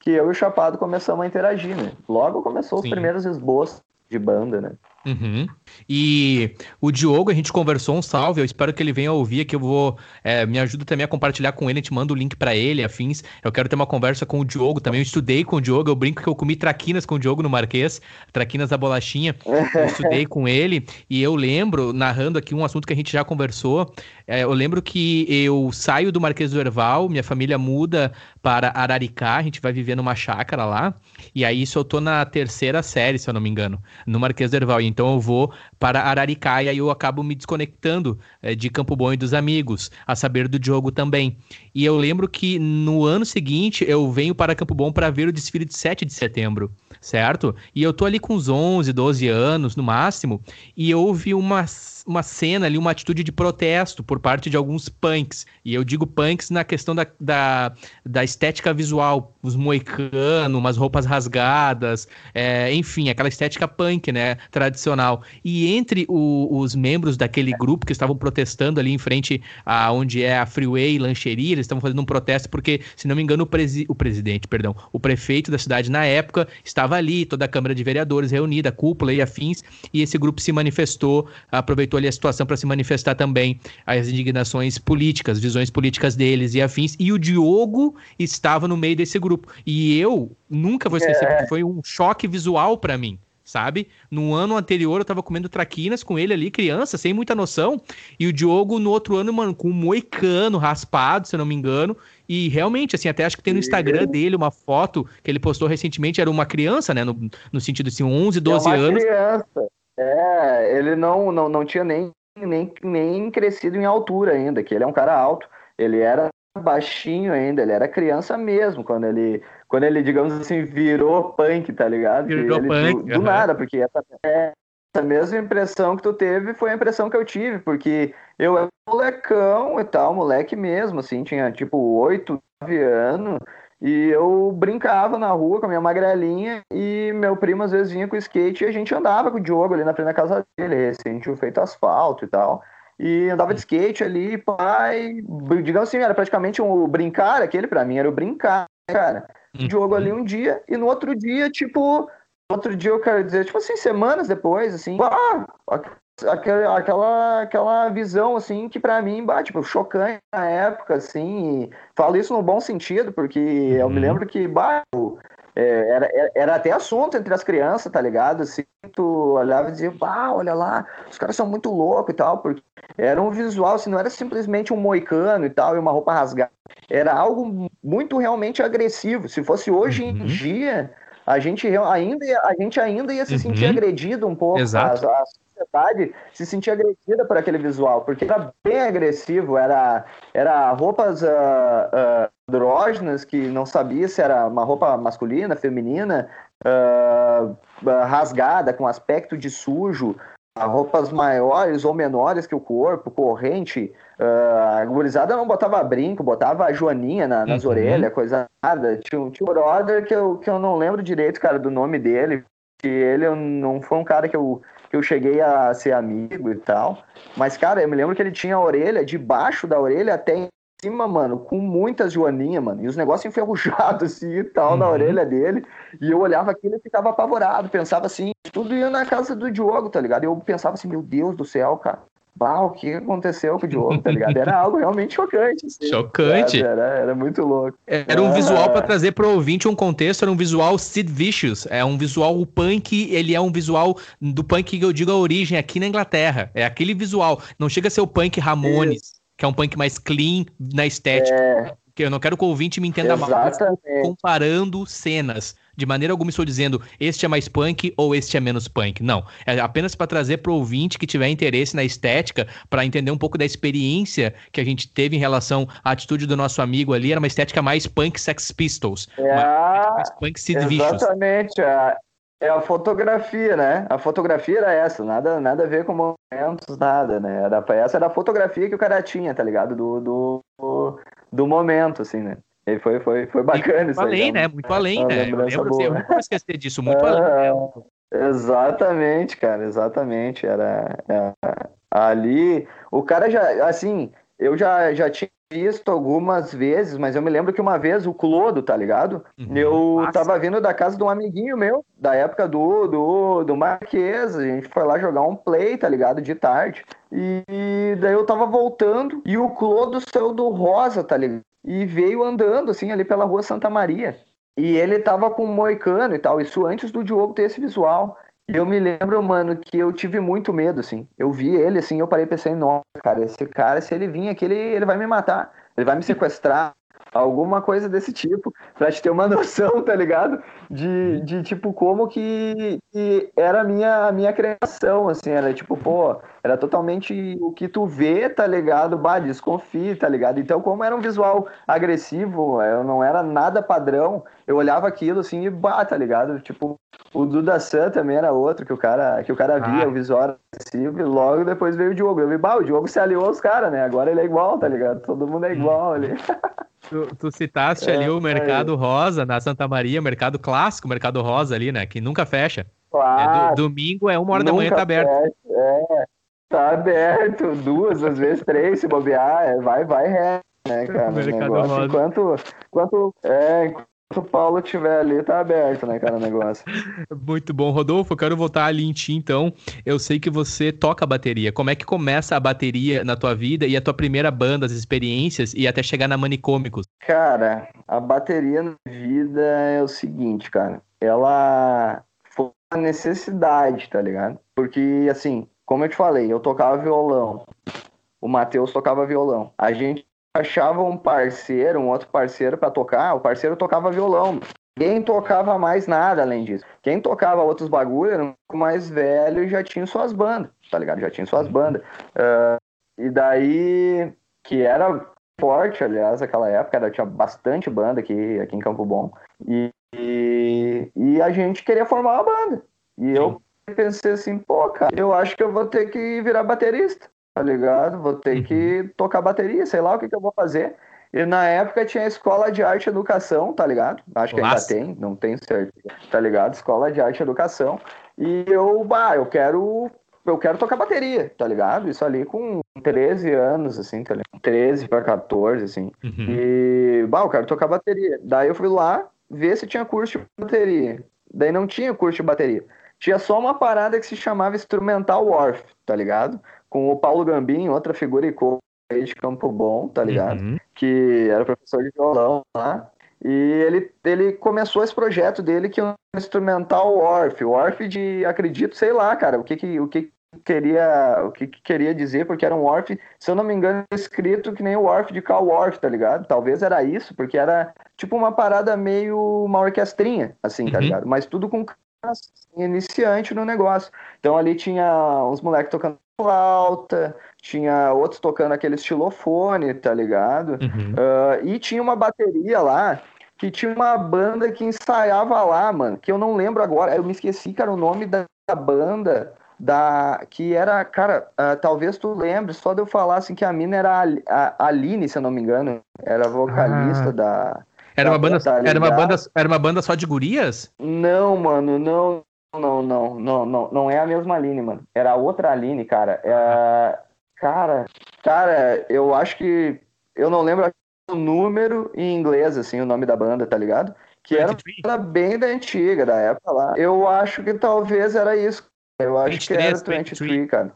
que eu e o Chapado começamos a interagir, né? Logo começou Sim. os primeiros esboços de banda, né? Uhum. E o Diogo, a gente conversou um salve, eu espero que ele venha ouvir, que eu vou, é, me ajuda também a compartilhar com ele, te mando o link para ele, afins, eu quero ter uma conversa com o Diogo também, eu estudei com o Diogo, eu brinco que eu comi traquinas com o Diogo no Marquês, traquinas da bolachinha, eu estudei com ele, e eu lembro, narrando aqui um assunto que a gente já conversou, é, eu lembro que eu saio do Marquês do Erval, minha família muda para Araricá, a gente vai viver numa chácara lá, e aí isso eu tô na terceira série, se eu não me engano, no Marquês do Erval, então eu vou para Araricá e aí eu acabo me desconectando é, de Campo Bom e dos amigos, a saber do Diogo também. E eu lembro que no ano seguinte eu venho para Campo Bom para ver o desfile de 7 de setembro, certo? E eu tô ali com uns 11, 12 anos no máximo, e houve uma uma cena ali, uma atitude de protesto por parte de alguns punks. E eu digo punks na questão da, da, da estética visual, os moicanos, umas roupas rasgadas, é, enfim, aquela estética punk, né, tradicional. E entre o, os membros daquele grupo que estavam protestando ali em frente a onde é a Freeway Lancheria, eles estavam fazendo um protesto porque, se não me engano, o, presi o presidente, perdão, o prefeito da cidade na época estava ali, toda a Câmara de Vereadores reunida, cúpula e afins, e esse grupo se manifestou, aproveitou aproveitou ali a situação para se manifestar também as indignações políticas, visões políticas deles e afins. E o Diogo estava no meio desse grupo. E eu nunca vou esquecer, é. porque foi um choque visual para mim sabe? No ano anterior eu tava comendo traquinas com ele ali, criança, sem muita noção. E o Diogo no outro ano, mano, com um moicano raspado, se eu não me engano. E realmente, assim, até acho que tem no Instagram dele uma foto que ele postou recentemente, era uma criança, né? No, no sentido assim, 11, 12 é uma anos. Criança. É, ele não, não, não tinha nem, nem, nem crescido em altura ainda, que ele é um cara alto. Ele era baixinho ainda, ele era criança mesmo, quando ele, quando ele digamos assim, virou punk, tá ligado? Virou ele, punk. Do, do nada, porque essa, é, essa mesma impressão que tu teve foi a impressão que eu tive, porque eu era molecão e tal, moleque mesmo, assim, tinha tipo oito, nove anos, e eu brincava na rua com a minha magrelinha e meu primo às vezes vinha com skate e a gente andava com o Diogo ali na frente da casa dele, recém tinha feito asfalto e tal. E andava de skate ali, pai. Digamos assim, era praticamente um brincar, aquele para mim era o brincar, cara. O Diogo ali um dia e no outro dia, tipo, outro dia eu quero dizer, tipo assim, semanas depois, assim, ah, aquela, aquela, aquela visão, assim, que para mim, bah, tipo, chocante na época, assim, falo isso no bom sentido, porque uhum. eu me uhum. lembro que, bah, é, era, era até assunto entre as crianças, tá ligado? Assim, tu olhava e dizia, bah, olha lá, os caras são muito loucos e tal, porque era um visual, assim, não era simplesmente um moicano e tal, e uma roupa rasgada, era algo muito realmente agressivo. Se fosse hoje uhum. em dia, a gente ainda, a gente ainda ia se sentir uhum. agredido um pouco. Exato. A, a, sociedade se sentia agredida por aquele visual, porque era bem agressivo, era, era roupas uh, uh, andrógenas que não sabia se era uma roupa masculina, feminina, uh, rasgada, com aspecto de sujo, roupas maiores ou menores que o corpo, corrente. Uh, a gurizada não botava brinco, botava a joaninha na, nas uhum. orelhas, coisa nada. Tinha, tinha um brother que eu, que eu não lembro direito, cara, do nome dele. Que ele não foi um cara que eu, que eu cheguei a ser amigo e tal. Mas, cara, eu me lembro que ele tinha a orelha, debaixo da orelha até em cima, mano, com muitas joaninhas, mano. E os negócios enferrujados assim e tal uhum. na orelha dele. E eu olhava aquilo e ficava apavorado. Pensava assim, tudo ia na casa do Diogo, tá ligado? E eu pensava assim, meu Deus do céu, cara. Bah, o que aconteceu com o Diogo, tá ligado? Era algo realmente chocante. Assim, chocante. Era, era, muito louco. Era um visual para trazer pro ouvinte um contexto, era um visual Sid Vicious. É um visual, o punk, ele é um visual do punk que eu digo a origem aqui na Inglaterra. É aquele visual. Não chega a ser o punk Ramones, Isso. que é um punk mais clean na estética. É... Que eu não quero que o ouvinte me entenda Exatamente. mal. Comparando cenas de maneira alguma estou dizendo este é mais punk ou este é menos punk. Não. É apenas para trazer para o ouvinte que tiver interesse na estética, para entender um pouco da experiência que a gente teve em relação à atitude do nosso amigo ali. Era uma estética mais punk Sex Pistols. É, mais punk Sid Exatamente. É, é a fotografia, né? A fotografia era essa, nada, nada a ver com momentos, nada, né? Era, essa era a fotografia que o cara tinha, tá ligado? Do, do, do momento, assim, né? E foi, foi, foi bacana muito além, né? Muito além, né? Eu lembro, eu nunca vou esquecer disso, muito além. Né? Exatamente, cara, exatamente. Era, era, ali. O cara já, assim, eu já, já tinha visto algumas vezes, mas eu me lembro que uma vez o Clodo, tá ligado? Uhum, eu massa. tava vindo da casa de um amiguinho meu, da época do, do, do Marquês. A gente foi lá jogar um play, tá ligado? De tarde. E daí eu tava voltando e o Clodo saiu do Rosa, tá ligado? E veio andando assim ali pela rua Santa Maria. E ele tava com um moicano e tal, isso antes do Diogo ter esse visual. E eu me lembro, mano, que eu tive muito medo, assim. Eu vi ele, assim, eu parei e pensei, nossa, cara, esse cara, se ele vir aqui, ele, ele vai me matar. Ele vai me sequestrar, alguma coisa desse tipo, pra te ter uma noção, tá ligado? De, de tipo, como que, que era a minha, a minha criação, assim, era tipo, pô, era totalmente o que tu vê, tá ligado? Bah, desconfie, tá ligado? Então, como era um visual agressivo, eu não era nada padrão, eu olhava aquilo assim e bah, tá ligado? Tipo, o Duda San também era outro que o cara, que o cara via, ah. o visual agressivo, e logo depois veio o Diogo. Eu vi, bah, o Diogo se aliou aos caras, né? Agora ele é igual, tá ligado? Todo mundo é hum. igual ali. Tu, tu citaste é, ali o Mercado é. Rosa na Santa Maria, Mercado Clássico, Mercado Rosa ali, né? Que nunca fecha. Claro. É, do, domingo é uma hora da manhã, tá aberto. Fecha, é, tá aberto, duas, às vezes três, se bobear, é, vai, vai, ré, né, cara? Mercado Rosa. Enquanto, enquanto, é, o Paulo estiver ali, tá aberto, né, cara, o negócio. Muito bom, Rodolfo. Eu quero voltar ali em ti, então. Eu sei que você toca bateria. Como é que começa a bateria na tua vida e a tua primeira banda, as experiências e até chegar na Manicômicos? Cara, a bateria na vida é o seguinte, cara. Ela foi uma necessidade, tá ligado? Porque, assim, como eu te falei, eu tocava violão. O Matheus tocava violão. A gente achava um parceiro, um outro parceiro para tocar, o parceiro tocava violão. Quem tocava mais nada além disso. Quem tocava outros bagulho era um mais velho e já tinha suas bandas, tá ligado? Já tinha suas bandas. Uh, e daí, que era forte, aliás, naquela época, era, tinha bastante banda aqui, aqui em Campo Bom. E, e, e a gente queria formar uma banda. E eu pensei assim, pô, cara, eu acho que eu vou ter que virar baterista tá ligado? Vou ter uhum. que tocar bateria, sei lá o que, que eu vou fazer. E na época tinha escola de arte e educação, tá ligado? Acho que Nossa. ainda tem, não tenho certeza, tá ligado? Escola de arte e educação. E eu, bah, eu quero eu quero tocar bateria, tá ligado? Isso ali com 13 anos, assim, tá ligado? 13 para 14, assim. Uhum. E, bah, eu quero tocar bateria. Daí eu fui lá ver se tinha curso de bateria. daí não tinha curso de bateria. Tinha só uma parada que se chamava Instrumental Warf, tá ligado? Com o Paulo Gambim, outra figura icônica de Campo Bom, tá ligado? Uhum. Que era professor de violão lá. E ele, ele começou esse projeto dele que é um instrumental Orf. Orf de, acredito, sei lá, cara, o que que, o que queria o que, que queria dizer, porque era um Orf, se eu não me engano, escrito que nem o Orf de Carl Orff, tá ligado? Talvez era isso, porque era tipo uma parada meio uma orquestrinha, assim, tá uhum. ligado? Mas tudo com iniciante no negócio. Então ali tinha uns moleques tocando flauta, tinha outros tocando aquele estilofone, tá ligado? Uhum. Uh, e tinha uma bateria lá que tinha uma banda que ensaiava lá, mano, que eu não lembro agora, eu me esqueci, cara, o nome da banda da que era, cara, uh, talvez tu lembre, só de eu falar assim que a mina era a, a Aline, se eu não me engano, era vocalista ah. da era uma banda, era uma banda, era uma banda só de gurias? Não, mano, não, não, não, não, não, não é a mesma Aline, mano. Era outra Aline, cara. É, cara, cara, eu acho que eu não lembro o número em inglês, assim, o nome da banda, tá ligado? Que era, era bem da antiga, da época lá. Eu acho que talvez era isso. Eu acho 23, que era 23, 23 cara.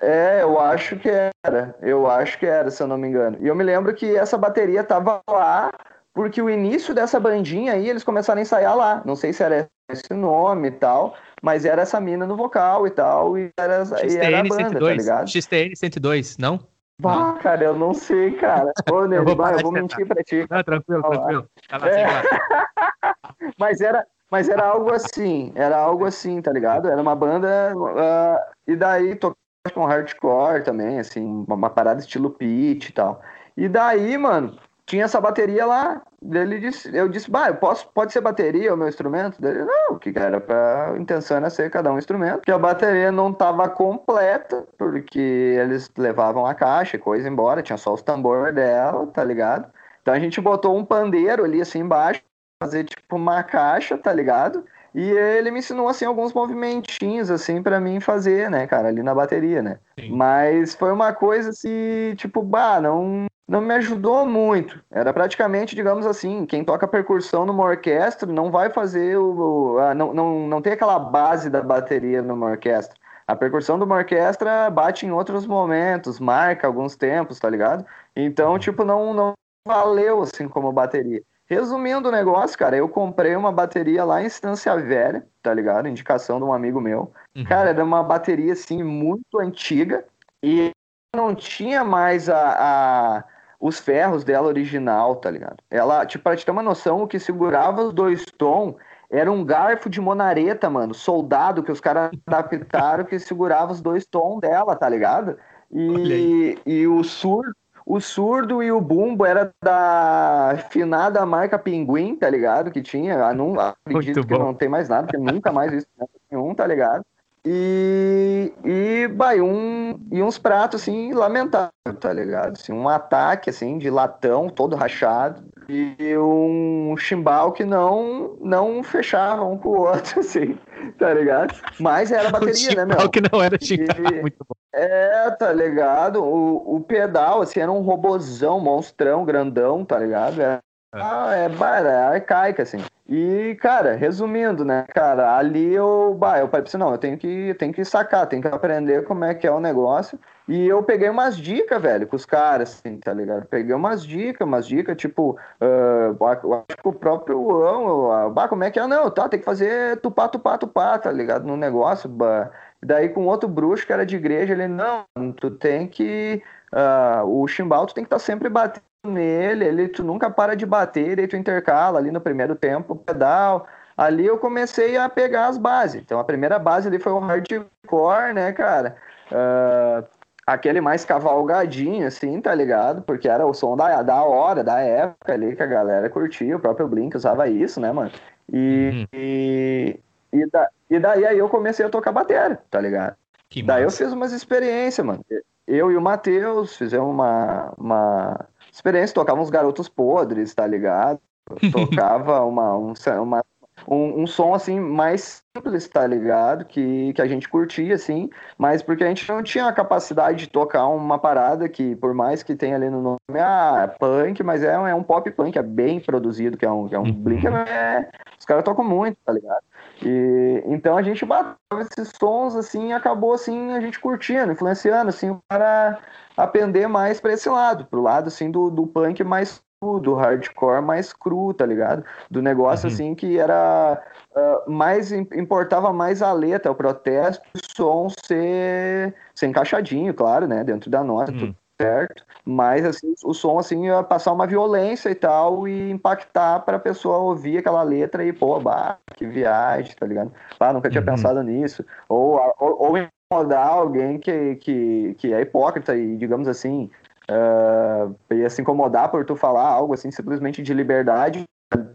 É, eu acho que era. Eu acho que era, se eu não me engano. E eu me lembro que essa bateria tava lá, porque o início dessa bandinha aí, eles começaram a ensaiar lá. Não sei se era esse nome e tal, mas era essa mina no vocal e tal, e era, XTN e era a banda, 102. tá ligado? XTN 102, não? Bah, cara, eu não sei, cara. Ô, Ney, eu vou, eu vou mentir pra ti. Não, tranquilo, tranquilo. Tá lá, é... mas, era, mas era algo assim, era algo assim, tá ligado? Era uma banda, uh, e daí tocava com hardcore também, assim, uma parada estilo pitch e tal. E daí, mano, tinha essa bateria lá. Ele disse, eu disse, bah, eu posso, pode ser bateria o meu instrumento? Ele, não, o que era para intenção era ser cada um instrumento, que a bateria não estava completa, porque eles levavam a caixa e coisa embora, tinha só os tambores dela, tá ligado? Então a gente botou um pandeiro ali assim embaixo, fazer tipo uma caixa, tá ligado? E ele me ensinou assim alguns movimentinhos assim para mim fazer, né, cara, ali na bateria, né? Sim. Mas foi uma coisa assim, tipo, bah, não não me ajudou muito. Era praticamente, digamos assim, quem toca percussão numa orquestra não vai fazer o. o não, não, não tem aquela base da bateria numa orquestra. A percussão de uma orquestra bate em outros momentos, marca alguns tempos, tá ligado? Então, uhum. tipo, não, não valeu assim como bateria. Resumindo o negócio, cara, eu comprei uma bateria lá em Estância Velha, tá ligado? Indicação de um amigo meu. Uhum. Cara, era uma bateria assim muito antiga e não tinha mais a, a os ferros dela original, tá ligado? Ela, tipo, pra te ter uma noção, o que segurava os dois tons era um garfo de monareta, mano, soldado que os caras adaptaram que segurava os dois tons dela, tá ligado? E, e o surdo, o surdo e o bumbo era da finada marca Pinguim, tá ligado? Que tinha, não acredito que não tem mais nada, porque nunca mais isso nenhum, tá ligado? E, e, bah, um, e uns pratos, assim, lamentáveis, tá ligado? Assim, um ataque, assim, de latão, todo rachado. E um chimbal que não, não fechava um com o outro, assim, tá ligado? Mas era bateria, né, meu? que não era chimbal, e, muito bom. É, tá ligado? O, o pedal, assim, era um robozão, monstrão, grandão, tá ligado? Era. Ah, é, é arcaica, assim. E, cara, resumindo, né, cara, ali eu, bah, eu falei assim, não, eu tenho que, tenho que sacar, tenho que aprender como é que é o negócio. E eu peguei umas dicas, velho, com os caras, assim, tá ligado? Peguei umas dicas, umas dicas, tipo, uh, acho que o próprio Ão, bah, como é que é? Não, tá, tem que fazer tupá, tupá, tupá, tá ligado? No negócio, bah. Daí com outro bruxo que era de igreja, ele, não, tu tem que, uh, o chimbal tu tem que estar tá sempre batendo nele, ele tu nunca para de bater, daí tu intercala ali no primeiro tempo pedal. Ali eu comecei a pegar as bases. Então a primeira base ali foi o hardcore, né, cara? Uh, aquele mais cavalgadinho, assim, tá ligado? Porque era o som da, da hora, da época ali que a galera curtia, o próprio Blink usava isso, né, mano? E, uhum. e, e, da, e daí aí eu comecei a tocar bateria, tá ligado? Que daí massa. eu fiz umas experiências, mano. Eu e o Matheus fizemos uma, uma experiência, tocava uns garotos podres, tá ligado? Tocava uma, um, uma, um, um, som assim mais simples, tá ligado? Que, que a gente curtia, assim, mas porque a gente não tinha a capacidade de tocar uma parada que, por mais que tenha ali no nome, ah, é punk, mas é, é um pop punk, é bem produzido, que é um, que é um uhum. Blink, é, os caras tocam muito, tá ligado? E, então a gente bateu esses sons assim e acabou assim a gente curtindo, influenciando assim o cara a aprender mais para esse lado, pro lado assim do, do punk mais do hardcore mais cru, tá ligado? Do negócio uhum. assim que era uh, mais importava mais a letra, o protesto, o som ser, ser encaixadinho, claro, né, dentro da nota, uhum. tudo certo, mas assim, o som assim ia passar uma violência e tal e impactar para a pessoa ouvir aquela letra e pô, bah, que viagem, tá ligado? Ah, nunca tinha uhum. pensado nisso. Ou, ou, ou incomodar alguém que, que, que é hipócrita e, digamos assim, uh, ia se incomodar por tu falar algo assim simplesmente de liberdade,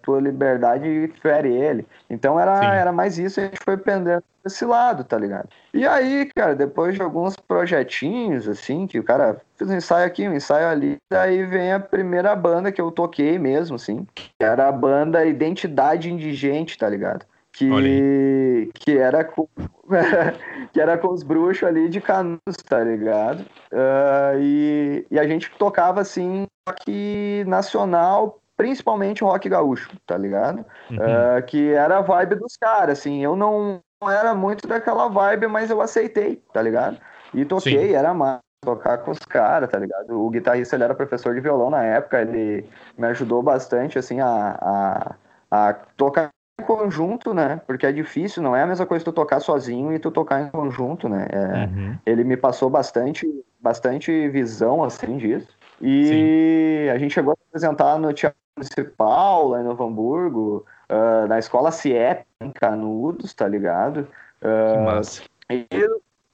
tua liberdade fere ele. Então era, era mais isso, a gente foi pendendo desse lado, tá ligado? E aí, cara, depois de alguns projetinhos, assim, que o cara fez um ensaio aqui, um ensaio ali, daí vem a primeira banda que eu toquei mesmo, assim, que era a banda Identidade Indigente, tá ligado? Que, que era com que era com os bruxos ali de Canudos, tá ligado? Uh, e, e a gente tocava assim rock nacional, principalmente rock gaúcho, tá ligado? Uhum. Uh, que era a vibe dos caras, assim. Eu não era muito daquela vibe, mas eu aceitei, tá ligado? E toquei, Sim. era massa tocar com os caras, tá ligado? O guitarrista ele era professor de violão na época, ele me ajudou bastante assim a, a, a tocar conjunto, né? Porque é difícil, não é a mesma coisa tu tocar sozinho e tu tocar em conjunto, né? É, uhum. Ele me passou bastante, bastante visão, assim, disso. E Sim. a gente chegou a apresentar no Teatro Municipal, lá em Novo Hamburgo, uh, na Escola CIEP, em Canudos, tá ligado? Uh, que massa. E,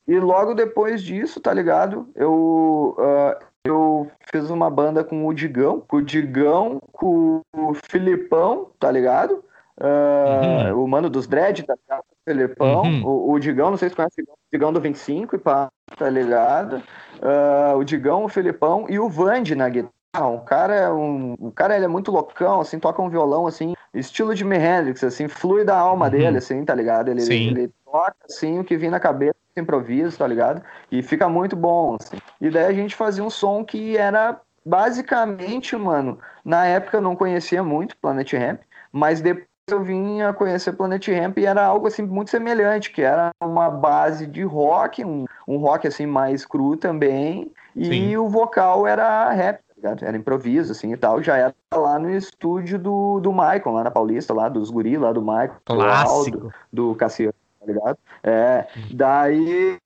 e logo depois disso, tá ligado? Eu, uh, eu fiz uma banda com o Digão, com o Digão, com o Filipão, tá ligado? Uh, uhum. O mano dos dread, tá ligado? O Felipão, uhum. o, o, Digão, não sei se conhece o Digão do 25 e pá, tá ligado? Uh, o Digão, o Felipão e o Vande na guitarra. Um cara é um, o cara ele é muito loucão, assim, toca um violão assim, estilo de Hendrix, assim, flui da alma uhum. dele, assim, tá ligado? Ele, ele, toca assim o que vem na cabeça, improviso, tá ligado? E fica muito bom, assim. E daí a gente fazia um som que era basicamente, mano, na época eu não conhecia muito Planet Ramp, mas depois eu vim a conhecer Planet Ramp e era algo assim muito semelhante, que era uma base de rock, um, um rock assim mais cru também, e Sim. o vocal era rap, tá era improviso assim e tal, já era lá no estúdio do, do Michael, lá na Paulista, lá dos guri, lá do Michael, Clássico. do, Aldo, do Cassiano tá ligado? É, daí,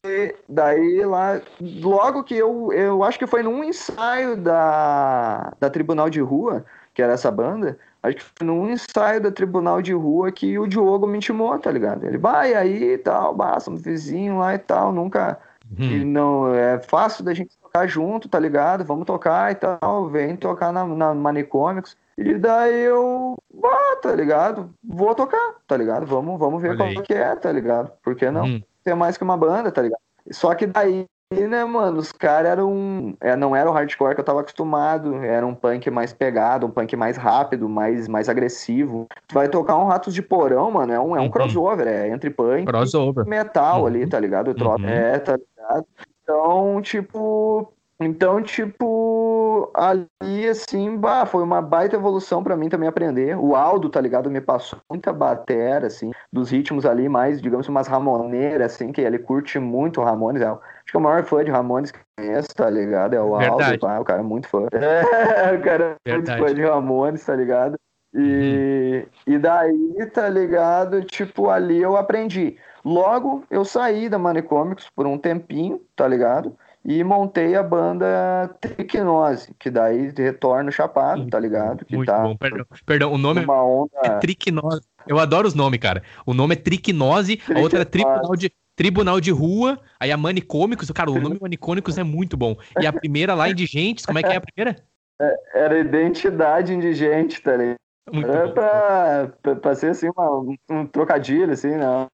daí lá, logo que eu, eu acho que foi num ensaio da, da Tribunal de Rua, que era essa banda, Acho que foi num ensaio da Tribunal de Rua que o Diogo me intimou, tá ligado? Ele, vai aí e tal, basta um vizinho lá e tal, nunca. Uhum. E não, é fácil da gente tocar junto, tá ligado? Vamos tocar e tal, vem tocar na, na Manicômicos. E daí eu, ah, tá ligado? Vou tocar, tá ligado? Vamos, vamos ver Olha qual que é, tá ligado? Por que não? Uhum. Tem mais que uma banda, tá ligado? Só que daí e, né, mano, os caras eram. É, não era o hardcore que eu tava acostumado. Era um punk mais pegado, um punk mais rápido, mais, mais agressivo. Tu vai tocar um Ratos de Porão, mano, é um, é um uhum. crossover, é entre punk crossover. e metal uhum. ali, tá ligado? O. Uhum. É, tá ligado? Então, tipo. Então, tipo, ali, assim, bah, foi uma baita evolução para mim também aprender. O Aldo, tá ligado, me passou muita batera, assim, dos ritmos ali, mais, digamos, umas ramoneiras, assim, que ele curte muito Ramones, é, acho que é o maior fã de Ramones que conheço, tá ligado? É o Verdade. Aldo, o cara é muito fã. É, o cara é Verdade. muito fã de Ramones, tá ligado? E, uhum. e daí, tá ligado, tipo, ali eu aprendi. Logo, eu saí da Manicômicos por um tempinho, tá ligado? e montei a banda Triquinose, que daí retorna chapado, tá ligado? Que muito tá bom, perdão, perdão o nome é onda... é Triquinose. Eu adoro os nomes, cara. O nome é Triquinose, a outra é Tribunal de, Tribunal de Rua, aí a Manicômicos, cara, o nome Manicômicos é muito bom. E a primeira lá, Indigentes, como é que é a primeira? É, era Identidade Indigente, tá ligado? Muito é pra, pra, pra, ser assim, uma, um trocadilho, assim, não.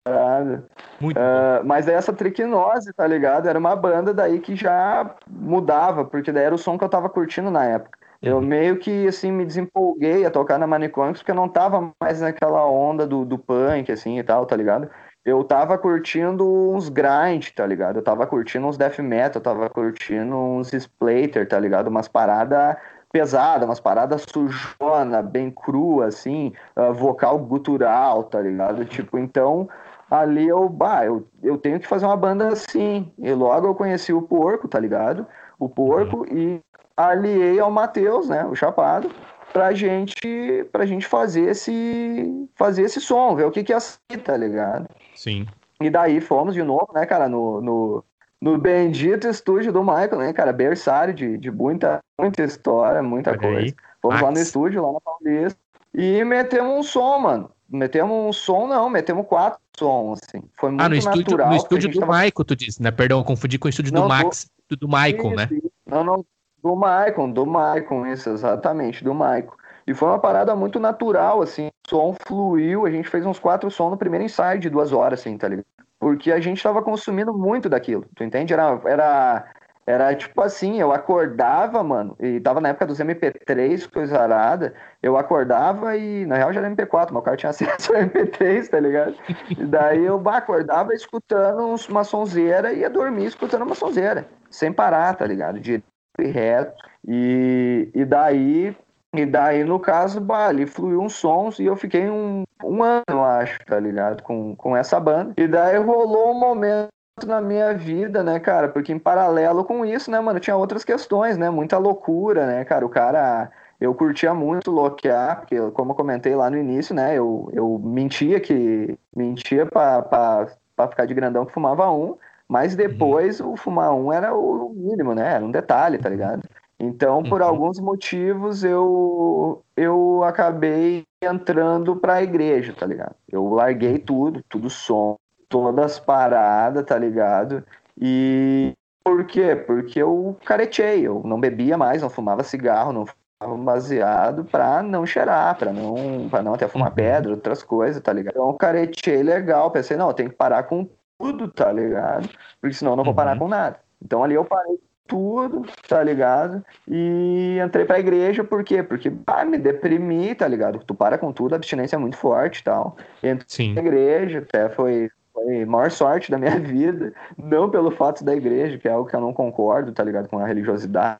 Muito uh, mas essa triquinose, tá ligado? Era uma banda daí que já mudava, porque daí era o som que eu tava curtindo na época. Eu uhum. meio que, assim, me desempolguei a tocar na Manicômicos, porque eu não tava mais naquela onda do, do punk, assim, e tal, tá ligado? Eu tava curtindo uns grind, tá ligado? Eu tava curtindo uns death metal, eu tava curtindo uns splatter, tá ligado? Umas paradas pesada, umas paradas sujona, bem crua, assim, uh, vocal gutural, tá ligado? Tipo, então ali eu, bah, eu, eu tenho que fazer uma banda assim. E logo eu conheci o Porco, tá ligado? O Porco uhum. e aliei ao Matheus, né, o Chapado, pra gente, pra gente fazer esse fazer esse som, ver o que que é assim, tá ligado? Sim. E daí fomos de novo, né, cara, no, no, no bendito estúdio do Michael, né, cara, berçário de, de muita, muita história, muita Olha coisa. Aí. Fomos Max. lá no estúdio, lá na Paulista, e metemos um som, mano. Metemos um som, não, metemos quatro sons, assim. Foi muito ah, no estúdio, natural. No estúdio do tava... Michael, tu disse, né? Perdão, confundi com o estúdio não, do Max, do, do Michael, né? Não, não, do Michael, do Michael, isso, exatamente, do Michael. E foi uma parada muito natural, assim, o som fluiu, a gente fez uns quatro sons no primeiro ensaio de duas horas, assim, tá ligado? Porque a gente tava consumindo muito daquilo, tu entende? Era, era, era tipo assim, eu acordava, mano, e tava na época dos MP3, coisa arada, eu acordava e, na real já era MP4, meu carro tinha acesso ao MP3, tá ligado? E daí eu acordava escutando uma sonzeira e ia dormir escutando uma sonzeira, sem parar, tá ligado? Direto e reto. E, e daí e daí, no caso, bah, ali fluiu uns sons e eu fiquei um, um ano, acho, tá ligado? Com, com essa banda. E daí rolou um momento na minha vida, né, cara? Porque em paralelo com isso, né, mano, tinha outras questões, né? Muita loucura, né, cara? O cara. Eu curtia muito loquear, porque, como eu comentei lá no início, né? Eu, eu mentia que. Mentia pra, pra, pra ficar de grandão que fumava um, mas depois uhum. o fumar um era o mínimo, né? Era um detalhe, tá ligado? Então, por uhum. alguns motivos, eu, eu acabei entrando para a igreja, tá ligado? Eu larguei tudo, tudo som, todas as paradas, tá ligado? E por quê? Porque eu caretei, eu não bebia mais, não fumava cigarro, não fumava baseado para não cheirar, para não, pra não até fumar uhum. pedra, outras coisas, tá ligado? Então, caretei legal, pensei, não, eu tenho que parar com tudo, tá ligado? Porque senão eu não vou parar uhum. com nada. Então ali eu parei tudo, tá ligado? E entrei pra igreja, por quê? Porque, ah, me deprimi, tá ligado? Tu para com tudo, a abstinência é muito forte e tal. Entrei Sim. na igreja, até foi, foi a maior sorte da minha vida, não pelo fato da igreja, que é algo que eu não concordo, tá ligado? Com a religiosidade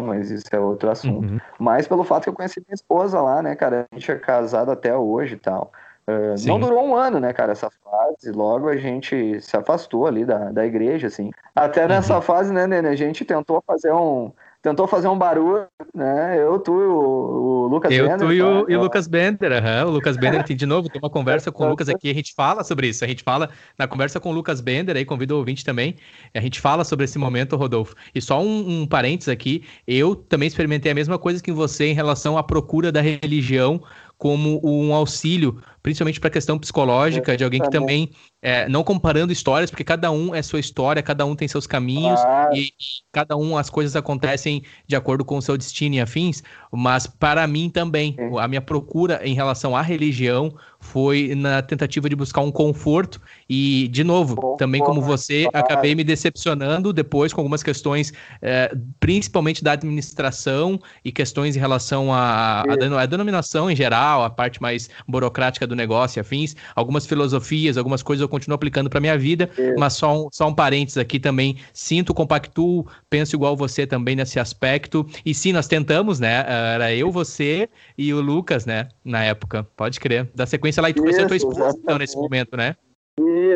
mas isso é outro assunto. Uhum. Mas pelo fato que eu conheci minha esposa lá, né, cara? A gente é casado até hoje e tal. Uh, não durou um ano, né, cara, essa fase. Logo a gente se afastou ali da, da igreja, assim. Até nessa uhum. fase, né, Nene, a gente tentou fazer um. Tentou fazer um barulho, né? Eu, tu e o, o Lucas Eu, Bender. Eu, tu e o, e o Lucas Bender, uhum. o Lucas Bender tem de novo, tem uma conversa com o Lucas aqui, a gente fala sobre isso, a gente fala na conversa com o Lucas Bender, aí convido o ouvinte também, a gente fala sobre esse momento, Rodolfo. E só um, um parênteses aqui, eu também experimentei a mesma coisa que você em relação à procura da religião como um auxílio, principalmente para a questão psicológica, de alguém que também, é, não comparando histórias, porque cada um é sua história, cada um tem seus caminhos, ah. e, cada um as coisas acontecem de acordo com o seu destino e afins, mas para mim também, é. a minha procura em relação à religião foi na tentativa de buscar um conforto e, de novo, bom, também bom, como você, acabei me decepcionando depois com algumas questões, é, principalmente da administração e questões em relação à denominação em geral, a parte mais burocrática do negócio e afins, algumas filosofias, algumas coisas eu continuo aplicando para minha vida, mas só um, só um parênteses aqui também, sinto, compactuo, penso igual você também nesse aspecto, e sim, nós tentamos, né, era eu, você e o Lucas, né, na época, pode crer, da sequência lá e tu conheceu a tua esposa então, nesse momento, né?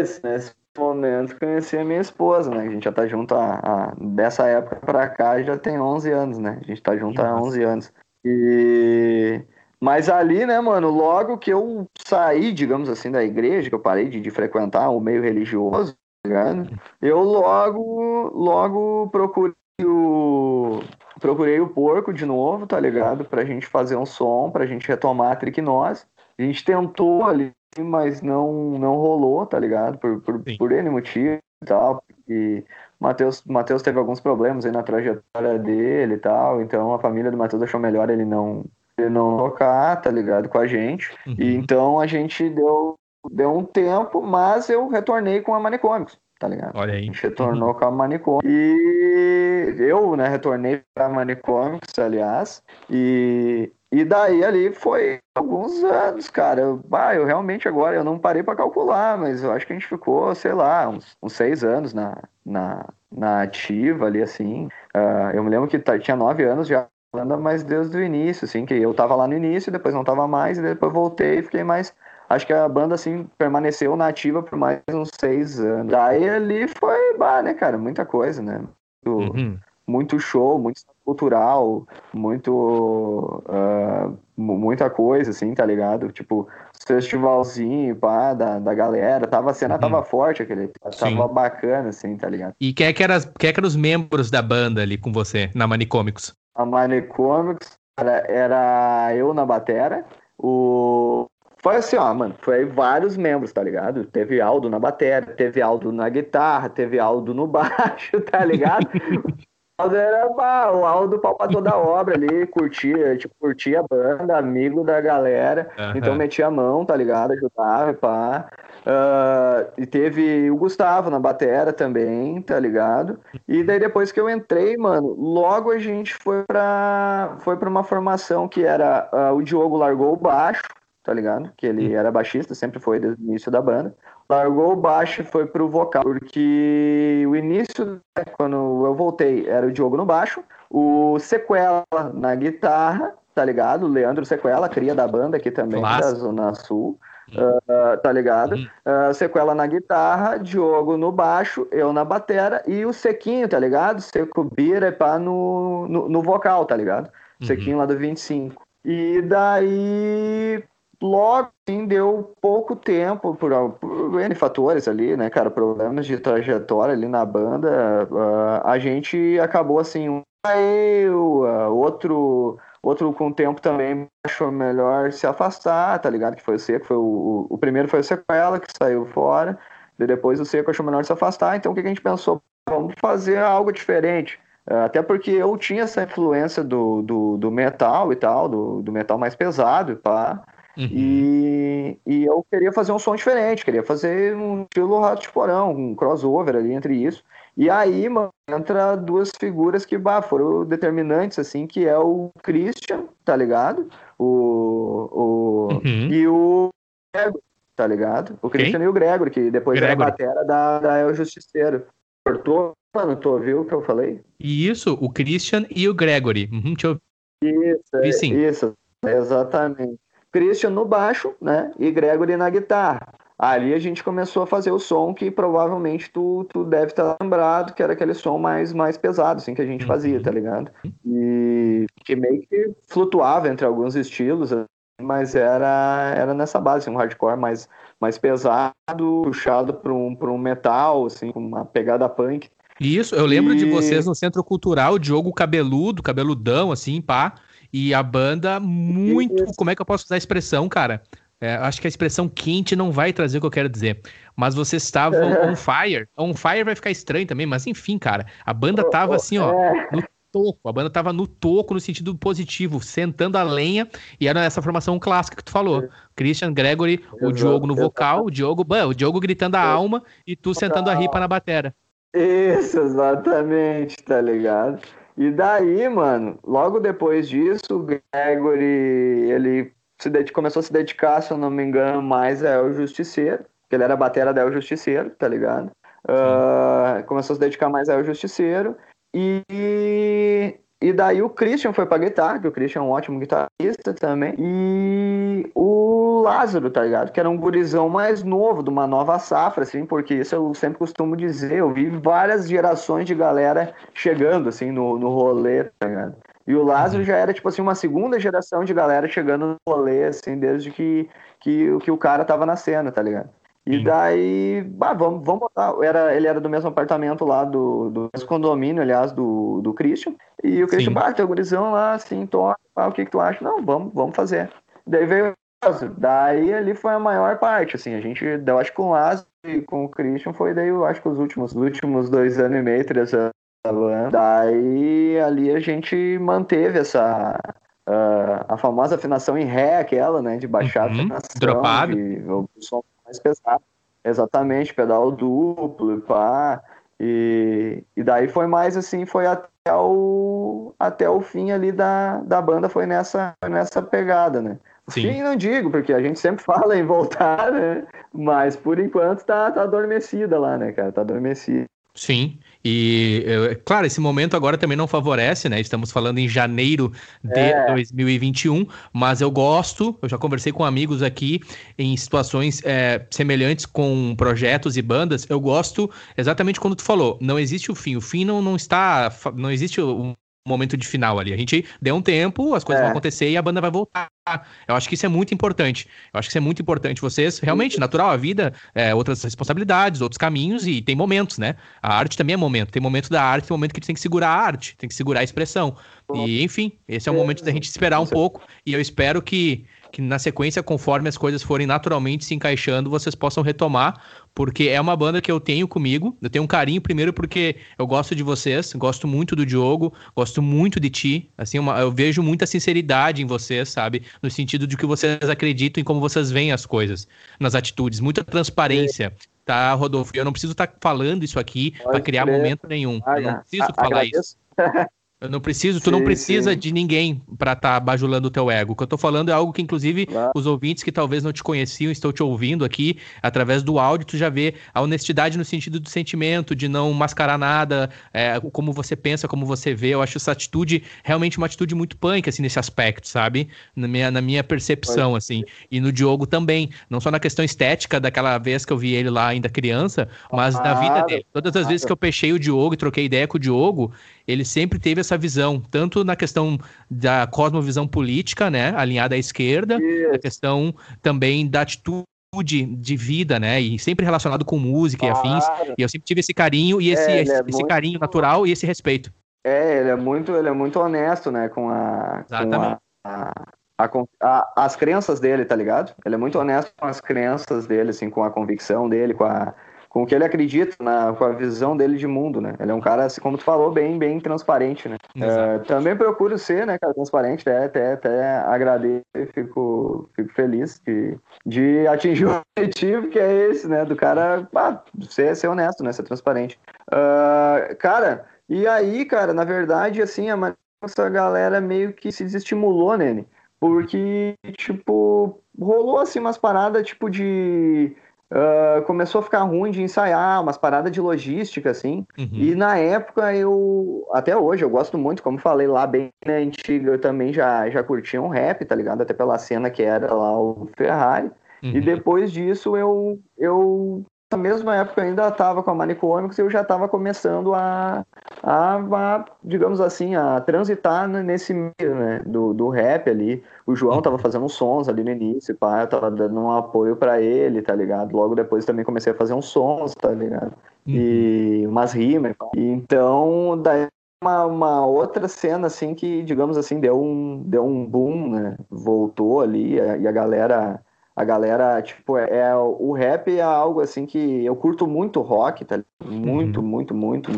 Isso, nesse momento conheci a minha esposa, né? A gente já tá junto há, há dessa época pra cá já tem 11 anos, né? A gente tá junto há 11 anos. E mas ali, né, mano, logo que eu saí, digamos assim, da igreja, que eu parei de, de frequentar o meio religioso, tá ligado? Eu logo, logo procurei o procurei o porco de novo, tá ligado? Pra gente fazer um som, pra gente retomar a triquinose. A gente tentou ali, mas não, não rolou, tá ligado? Por, por, por N motivo e tal. E Matheus, Matheus teve alguns problemas aí na trajetória dele e tal, então a família do Matheus achou melhor ele não, não tocar, tá ligado? Com a gente. Uhum. E então a gente deu, deu um tempo, mas eu retornei com a Manicômicos tá ligado? Olha aí. A gente retornou uhum. com a Manicômio. E eu, né, retornei pra Manicômicos, aliás, e, e daí ali foi alguns anos, cara. Eu, bah, eu realmente agora, eu não parei para calcular, mas eu acho que a gente ficou, sei lá, uns, uns seis anos na, na, na ativa ali, assim. Uh, eu me lembro que tá, tinha nove anos já banda, mas desde o início, assim, que eu tava lá no início, depois não tava mais, e depois voltei e fiquei mais. Acho que a banda, assim, permaneceu nativa por mais uns seis anos. Daí ali foi, bah, né, cara, muita coisa, né? Muito, uhum. muito show, muito cultural, muito. Uh, muita coisa, assim, tá ligado? Tipo, festivalzinho, pá, da, da galera. Tava, a cena uhum. tava forte, aquele. Tava Sim. bacana, assim, tá ligado? E quem é, que era, quem é que eram os membros da banda ali com você, na Manicômicos? A Manicômicos era, era eu na batera, o. Foi assim, ó, mano, foi vários membros, tá ligado? Teve Aldo na bateria, teve Aldo na guitarra, teve Aldo no baixo, tá ligado? Aldo era pá, o Aldo pau pra toda a obra ali, curtia, tipo, curtia a banda, amigo da galera, uhum. então metia a mão, tá ligado? Ajudava, pá. Uh, e teve o Gustavo na batera também, tá ligado? E daí depois que eu entrei, mano, logo a gente foi pra, foi pra uma formação que era uh, o Diogo largou o baixo, tá ligado? Que ele era baixista, sempre foi desde o início da banda largou o baixo e foi pro vocal, porque o início, né, quando eu voltei, era o Diogo no baixo, o Sequela na guitarra, tá ligado? O Leandro Sequela, cria da banda aqui também, da Zona Sul. Uh, tá ligado? Uh, sequela na guitarra, Diogo no baixo, eu na batera e o Sequinho, tá ligado? Seco Bira pá no, no, no vocal, tá ligado? Uhum. Sequinho lá do 25. E daí logo assim, deu pouco tempo por, por N fatores ali, né, cara, problemas de trajetória ali na banda, uh, a gente acabou assim, um eu, outro outro com o tempo também achou melhor se afastar, tá ligado? Que foi o Seco, foi o, o, primeiro foi o Sequela que saiu fora, e depois o Seco achou melhor se afastar, então o que a gente pensou? Vamos fazer algo diferente. Uh, até porque eu tinha essa influência do, do, do metal e tal, do, do metal mais pesado, pá. Uhum. E, e eu queria fazer um som diferente, queria fazer um estilo Rato de Porão, um crossover ali entre isso. E aí, mano, entra duas figuras que bah, foram determinantes, assim, que é o Christian, tá ligado? O, o, uhum. E o Gregor, tá ligado? O Christian Quem? e o Gregor, que depois Gregor. era a batera da, da El Justiceiro. Cortou, mano, tu ouviu o que eu falei? Isso, o Christian e o Gregory. Uhum, deixa eu... Isso, é, isso, exatamente. Christian no baixo, né? E Gregory na guitarra. Ali a gente começou a fazer o som que provavelmente tu, tu deve estar lembrado, que era aquele som mais, mais pesado, assim, que a gente fazia, tá ligado? E que meio que flutuava entre alguns estilos, mas era, era nessa base, assim, um hardcore mais, mais pesado, puxado para um, um metal, assim, com uma pegada punk. Isso, eu lembro e... de vocês no Centro Cultural, Diogo cabeludo, cabeludão, assim, pá. E a banda, muito. Como é que eu posso usar a expressão, cara? É, acho que a expressão quente não vai trazer o que eu quero dizer. Mas vocês estavam on fire. On fire vai ficar estranho também, mas enfim, cara. A banda tava assim, ó, é. no toco. A banda tava no toco, no sentido positivo, sentando a lenha. E era essa formação clássica que tu falou. Christian, Gregory, o Diogo no vocal, o Diogo, o Diogo gritando a alma e tu sentando a ripa na batera. Isso, exatamente, tá ligado? E daí, mano, logo depois disso, o Gregory, ele se começou a se dedicar, se eu não me engano, mais a El Justiceiro, que ele era batera da El Justiceiro, tá ligado? Uh, começou a se dedicar mais a El Justiceiro. E e daí o Christian foi pra guitarra, que o Christian é um ótimo guitarrista também. E o Lázaro, tá ligado? Que era um gurizão mais novo, de uma nova safra, assim, porque isso eu sempre costumo dizer. Eu vi várias gerações de galera chegando, assim, no, no rolê, tá ligado? E o Lázaro uhum. já era, tipo assim, uma segunda geração de galera chegando no rolê, assim, desde que, que, que o cara tava na cena, tá ligado? E daí, bah, vamos, vamos botar. Era, ele era do mesmo apartamento lá, do, do mesmo condomínio, aliás, do, do Christian. E o Christian, bah, tem o gurizão lá, assim, toca, ah, o que, que tu acha? Não, vamos, vamos fazer. Daí veio Daí ali foi a maior parte, assim, a gente, eu acho que com o Lázaro e com o Christian foi daí, eu acho que os últimos, os últimos dois anos e meio, três anos Daí ali a gente manteve essa, uh, a famosa afinação em ré, aquela, né, de baixar uhum, a afinação. Dropado. De, o som mais pesado. Exatamente, pedal duplo e pá. E, e daí foi mais assim, foi até o, até o fim ali da, da banda, foi nessa, nessa pegada, né? Sim. Fim não digo, porque a gente sempre fala em voltar, né? Mas por enquanto tá, tá adormecida lá, né, cara? Tá adormecida. Sim. E, claro, esse momento agora também não favorece, né? Estamos falando em janeiro de é. 2021, mas eu gosto, eu já conversei com amigos aqui em situações é, semelhantes com projetos e bandas. Eu gosto exatamente quando tu falou, não existe o fim. O fim não, não está. Não existe um momento de final ali. A gente deu um tempo, as coisas é. vão acontecer e a banda vai voltar. Eu acho que isso é muito importante. Eu acho que isso é muito importante. Vocês, realmente, natural, a vida, é, outras responsabilidades, outros caminhos e tem momentos, né? A arte também é momento. Tem momento da arte, tem momento que a gente tem que segurar a arte, tem que segurar a expressão. E, enfim, esse é o momento da gente esperar um pouco e eu espero que que na sequência, conforme as coisas forem naturalmente se encaixando, vocês possam retomar, porque é uma banda que eu tenho comigo. Eu tenho um carinho primeiro porque eu gosto de vocês, gosto muito do Diogo, gosto muito de ti. Assim, uma, eu vejo muita sinceridade em vocês, sabe? No sentido de que vocês acreditam em como vocês veem as coisas, nas atitudes, muita transparência. Tá, Rodolfo? Eu não preciso estar tá falando isso aqui para criar momento nenhum. eu não preciso falar isso. Eu não preciso, tu sim, não precisa sim. de ninguém para estar tá bajulando o teu ego. O que eu tô falando é algo que, inclusive, claro. os ouvintes que talvez não te conheciam, estão te ouvindo aqui, através do áudio, tu já vê a honestidade no sentido do sentimento, de não mascarar nada, é, como você pensa, como você vê. Eu acho essa atitude realmente uma atitude muito punk, assim, nesse aspecto, sabe? Na minha, na minha percepção, assim. E no Diogo também. Não só na questão estética, daquela vez que eu vi ele lá ainda criança, mas claro. na vida dele. Todas as vezes que eu peixei o Diogo e troquei ideia com o Diogo, ele sempre teve essa visão, tanto na questão da cosmovisão política, né, alinhada à esquerda, Isso. na questão também da atitude de vida, né? E sempre relacionado com música claro. e afins. E eu sempre tive esse carinho e esse, é, esse, é esse muito... carinho natural e esse respeito. É, ele é muito, ele é muito honesto, né? Com a, Exatamente. Com a, a, a, as crenças dele, tá ligado? Ele é muito honesto com as crenças dele, assim, com a convicção dele, com a, com o que ele acredita, na, com a visão dele de mundo, né? Ele é um cara, assim, como tu falou, bem, bem transparente, né? É, também procuro ser, né, cara, transparente, até, até, até agradeço e fico, fico feliz de, de atingir o objetivo que é esse, né? Do cara ah, ser, ser honesto, né? Ser transparente. Uh, cara, e aí, cara, na verdade, assim, a essa galera meio que se desestimulou nele. Porque, tipo, rolou assim umas paradas, tipo, de Uh, começou a ficar ruim de ensaiar, umas paradas de logística, assim. Uhum. E na época eu, até hoje, eu gosto muito, como falei lá bem na antiga, eu também já, já curtia um rap, tá ligado? Até pela cena que era lá o Ferrari. Uhum. E depois disso eu, eu mesma época eu ainda estava com a Manicômicos e eu já estava começando a, a, a, digamos assim, a transitar nesse meio né, do, do rap ali. O João estava fazendo uns sons ali no início, pá, eu tava dando um apoio para ele, tá ligado? Logo depois também comecei a fazer uns sons, tá ligado? E uhum. umas rimas. E então, daí uma, uma, outra cena assim que, digamos assim, deu um, deu um boom, né? Voltou ali e a galera a galera, tipo, é, é, o rap é algo assim que eu curto muito rock, tá? Muito, uhum. muito, muito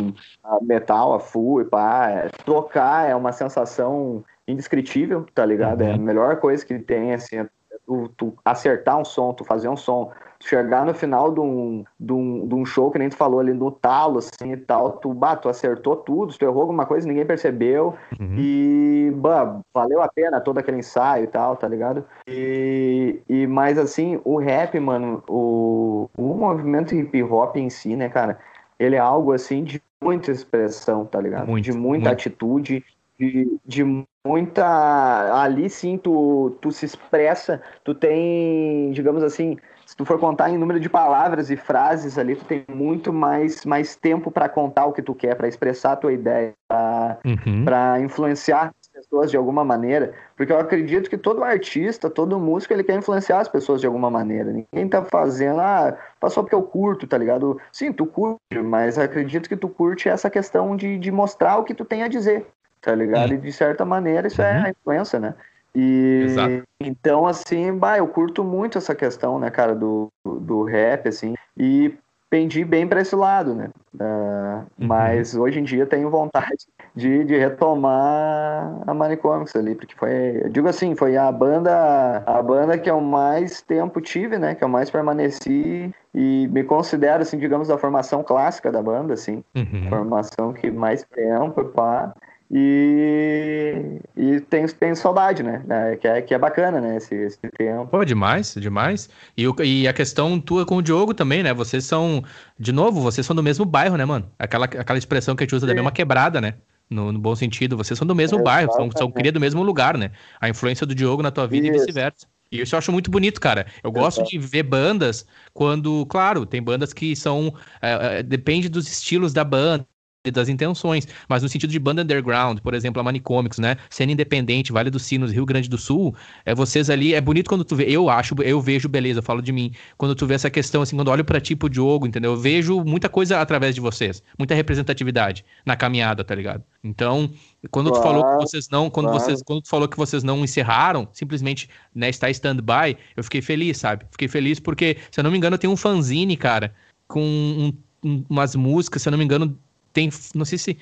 metal a full e pá. É, tocar é uma sensação indescritível, tá ligado? Uhum. É a uhum. melhor coisa que tem, assim, é tu, tu acertar um som, tu fazer um som chegar no final de um, de, um, de um show, que nem tu falou ali, no talo, assim, e tal, tu, bah, tu acertou tudo, tu errou alguma coisa, ninguém percebeu, uhum. e, bah, valeu a pena todo aquele ensaio e tal, tá ligado? E, e mas, assim, o rap, mano, o, o movimento hip hop em si, né, cara, ele é algo, assim, de muita expressão, tá ligado? Muito, de muita muito. atitude, de, de muita. Ali sim tu, tu se expressa, tu tem, digamos assim, se tu for contar em número de palavras e frases ali, tu tem muito mais, mais tempo para contar o que tu quer, para expressar a tua ideia, para uhum. influenciar as pessoas de alguma maneira. Porque eu acredito que todo artista, todo músico, ele quer influenciar as pessoas de alguma maneira. Ninguém tá fazendo, ah, só porque eu curto, tá ligado? Sim, tu curte, mas acredito que tu curte essa questão de, de mostrar o que tu tem a dizer, tá ligado? Uhum. E de certa maneira isso é uhum. é a influência, né? E Exato. então, assim, bah, eu curto muito essa questão, né, cara, do, do rap, assim, e pendi bem para esse lado, né? Uh, uhum. Mas hoje em dia tenho vontade de, de retomar a Manicomics ali, porque foi, eu digo assim, foi a banda, a banda que eu mais tempo tive, né? Que eu mais permaneci e me considero, assim, digamos, da formação clássica da banda, assim, uhum. formação que mais tempo, pá. E, e tenho, tenho saudade, né? É, que, é, que é bacana, né? Esse, esse tempo. Pô, demais, demais. E, o, e a questão tua com o Diogo também, né? Vocês são, de novo, vocês são do mesmo bairro, né, mano? Aquela, aquela expressão que a gente usa Sim. da mesma quebrada, né? No, no, bom sentido, vocês são do mesmo é, bairro, são, são cria do mesmo lugar, né? A influência do Diogo na tua vida Isso. e vice-versa. E isso eu acho muito bonito, cara. Eu gosto de ver bandas quando, claro, tem bandas que são. É, é, depende dos estilos da banda das intenções, mas no sentido de banda underground, por exemplo, a Manicômicos, né? Cena independente, Vale dos Sinos, Rio Grande do Sul, é vocês ali, é bonito quando tu vê, eu acho, eu vejo beleza, eu falo de mim, quando tu vê essa questão assim, quando olho para tipo de jogo, entendeu? Eu vejo muita coisa através de vocês, muita representatividade na caminhada, tá ligado? Então, quando claro, tu falou que vocês não, quando claro. vocês, quando tu falou que vocês não encerraram, simplesmente, né, está stand-by, eu fiquei feliz, sabe? Fiquei feliz porque, se eu não me engano, tem um fanzine, cara, com um, um, umas músicas, se eu não me engano, tem. Não sei se.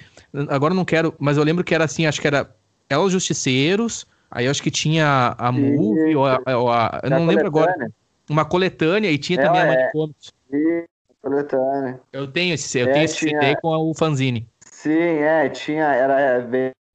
Agora não quero, mas eu lembro que era assim, acho que era Elos Justiceiros. Aí acho que tinha a Movie, ou a, ou a eu não lembro agora. Uma coletânea e tinha também a é. Manicomics. Coletânea. Eu tenho esse, eu é, tenho esse tinha... CD com o fanzine. Sim, é, tinha, era, é,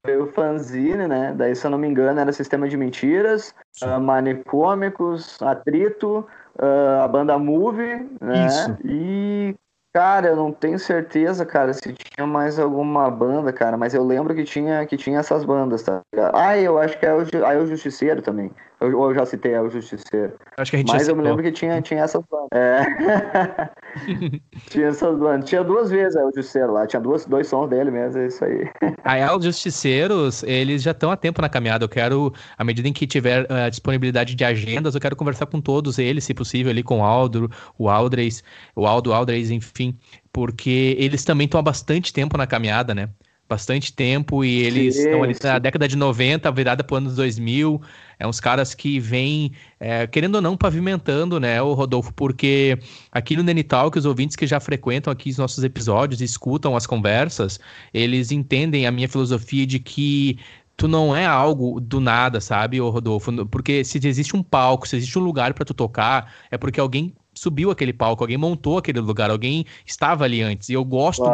veio o fanzine, né? Daí, se eu não me engano, era Sistema de Mentiras, uh, Manicômicos, Atrito, uh, a banda Movie, né? Isso. E, Cara, eu não tenho certeza, cara, se tinha mais alguma banda, cara, mas eu lembro que tinha, que tinha essas bandas, tá ligado? Ah, eu acho que é o, ah, é o Justiceiro também. Ou eu, eu, já citei, é o Justiceiro. Acho que a gente Mas eu me lembro que tinha, tinha essas bandas. É. tinha essas bandas. Tinha duas vezes é, o Justiceiro lá. Tinha duas, dois sons dele mesmo, é isso aí. Aí, os Justiceiros, eles já estão há tempo na caminhada. Eu quero, à medida em que tiver a uh, disponibilidade de agendas, eu quero conversar com todos eles, se possível, ali com o Aldo, o Aldres, o Aldo, Aldres, enfim. Porque eles também estão há bastante tempo na caminhada, né? Bastante tempo e eles sim, estão ali na década de 90, virada para os anos 2000. É uns caras que vêm, é, querendo ou não, pavimentando, né, o Rodolfo, porque aqui no Nenital, que os ouvintes que já frequentam aqui os nossos episódios, escutam as conversas, eles entendem a minha filosofia de que tu não é algo do nada, sabe, ô Rodolfo? Porque se existe um palco, se existe um lugar para tu tocar, é porque alguém subiu aquele palco, alguém montou aquele lugar, alguém estava ali antes. E eu gosto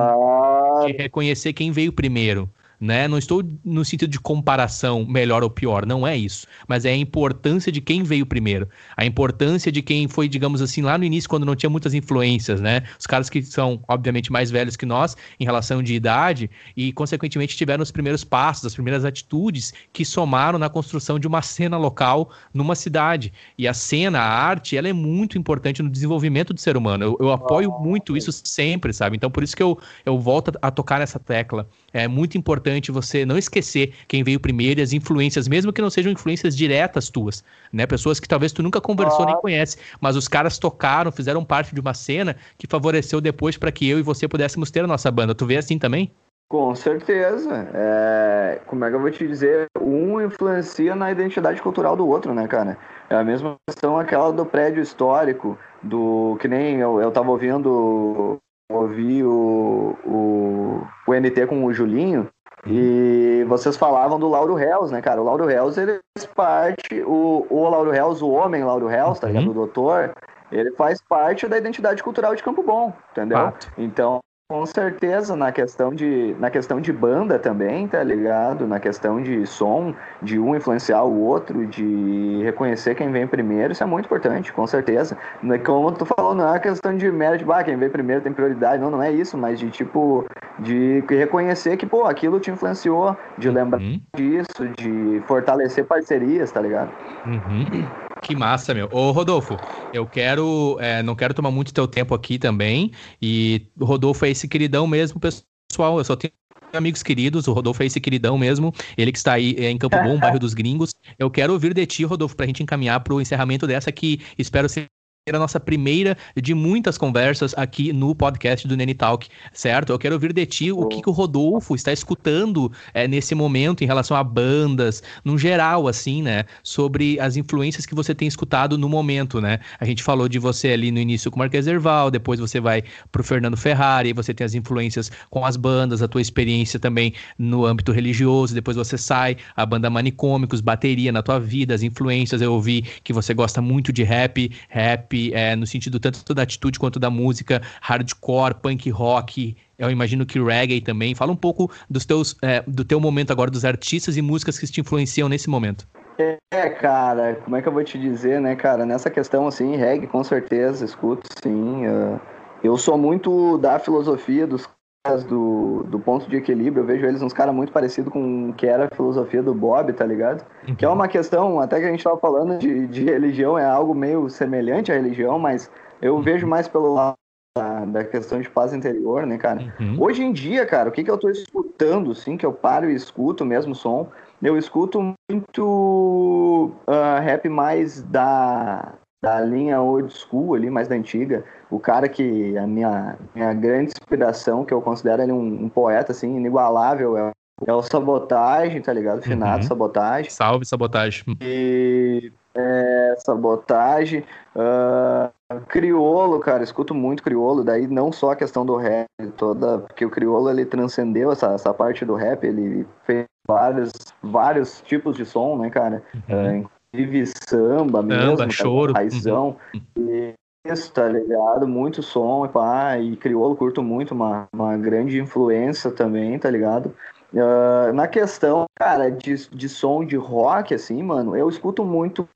de reconhecer quem veio primeiro né? Não estou no sentido de comparação melhor ou pior, não é isso. Mas é a importância de quem veio primeiro. A importância de quem foi, digamos assim, lá no início, quando não tinha muitas influências, né? Os caras que são, obviamente, mais velhos que nós em relação de idade e, consequentemente, tiveram os primeiros passos, as primeiras atitudes que somaram na construção de uma cena local numa cidade. E a cena, a arte, ela é muito importante no desenvolvimento do ser humano. Eu, eu apoio muito isso sempre, sabe? Então, por isso que eu, eu volto a tocar nessa tecla. É muito importante você não esquecer quem veio primeiro e as influências, mesmo que não sejam influências diretas tuas, né? Pessoas que talvez tu nunca conversou ah. nem conhece, mas os caras tocaram, fizeram parte de uma cena que favoreceu depois para que eu e você pudéssemos ter a nossa banda. Tu vê assim também? Com certeza. É, como é que eu vou te dizer? Um influencia na identidade cultural do outro, né, cara? É a mesma questão aquela do prédio histórico, do que nem eu, eu tava ouvindo ouvi o, o, o NT com o Julinho e vocês falavam do Lauro Hells, né, cara? O Lauro Hells, ele faz parte, o, o Lauro Hells, o homem Lauro Hells, tá ligado? Uhum. O doutor, ele faz parte da identidade cultural de Campo Bom, entendeu? Fato. Então, com certeza, na questão, de, na questão de banda também, tá ligado? Na questão de som, de um influenciar o outro, de reconhecer quem vem primeiro, isso é muito importante, com certeza. É como tu falou, não é questão de mérito, bah, quem vem primeiro tem prioridade, não, não é isso, mas de tipo, de reconhecer que, pô, aquilo te influenciou, de lembrar uhum. disso, de fortalecer parcerias, tá ligado? Uhum. Que massa, meu. Ô, Rodolfo, eu quero. É, não quero tomar muito teu tempo aqui também. E o Rodolfo é esse queridão mesmo, pessoal. Eu só tenho amigos queridos, o Rodolfo é esse queridão mesmo, ele que está aí é, em Campo Bom, bairro dos Gringos. Eu quero ouvir de ti, Rodolfo, para a gente encaminhar para o encerramento dessa que espero ser a nossa primeira de muitas conversas aqui no podcast do Nene Talk, certo? Eu quero ouvir de ti o que, que o Rodolfo está escutando é, nesse momento em relação a bandas, no geral, assim, né? Sobre as influências que você tem escutado no momento, né? A gente falou de você ali no início com o Marques Erval, depois você vai pro Fernando Ferrari, você tem as influências com as bandas, a tua experiência também no âmbito religioso, depois você sai, a banda Manicômicos, bateria na tua vida, as influências, eu ouvi que você gosta muito de rap, rap é, no sentido tanto da atitude quanto da música, hardcore, punk rock, eu imagino que reggae também. Fala um pouco dos teus, é, do teu momento agora, dos artistas e músicas que te influenciam nesse momento. É, cara, como é que eu vou te dizer, né, cara? Nessa questão, assim, reggae, com certeza, escuto, sim. Uh, eu sou muito da filosofia dos do, do ponto de equilíbrio. Eu vejo eles uns caras muito parecidos com o que era a filosofia do Bob, tá ligado? Uhum. Que é uma questão, até que a gente tava falando de, de religião, é algo meio semelhante à religião, mas eu uhum. vejo mais pelo lado da, da, questão de paz interior, né, cara? Uhum. Hoje em dia, cara, o que, que eu tô escutando, assim, que eu paro e escuto o mesmo som, eu escuto muito uh, rap mais da, da linha old school ali, mais da antiga. O cara que a minha, minha grande inspiração, que eu considero ele um, um poeta assim inigualável, é, é o Sabotagem, tá ligado? Finado uhum. Sabotagem. Salve Sabotagem. E é, Sabotagem. Uh, criolo, cara, escuto muito criolo, daí não só a questão do rap, toda, porque o criolo ele transcendeu essa, essa parte do rap, ele fez vários, vários tipos de som, né, cara? Uhum. Uh, inclusive samba mesmo, samba, choro. raizão. Uhum. Isso, tá ligado? Muito som, pá, e crioulo curto muito, uma, uma grande influência também, tá ligado? Uh, na questão, cara, de, de som de rock, assim, mano, eu escuto muito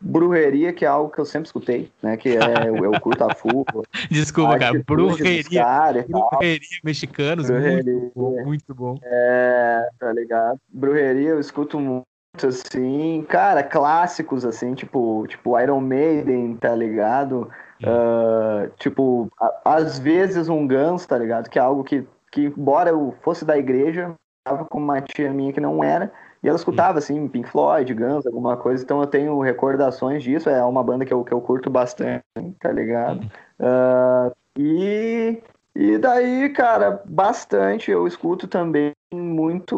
brujeria, que é algo que eu sempre escutei, né? Que é eu, curto a fuga. Desculpa, cara, brujeria. Cara, brujeria mexicanos, brujeria. Muito, muito bom. É, tá ligado? Brujeria eu escuto muito assim, cara, clássicos assim, tipo, tipo Iron Maiden, tá ligado? Uh, tipo, a, às vezes um Guns, tá ligado? Que é algo que, que embora eu fosse da igreja, tava com uma tia minha que não era, e ela escutava, assim, Pink Floyd, Guns, alguma coisa, então eu tenho recordações disso, é uma banda que eu, que eu curto bastante, tá ligado? Uh, e, e daí, cara, bastante, eu escuto também muito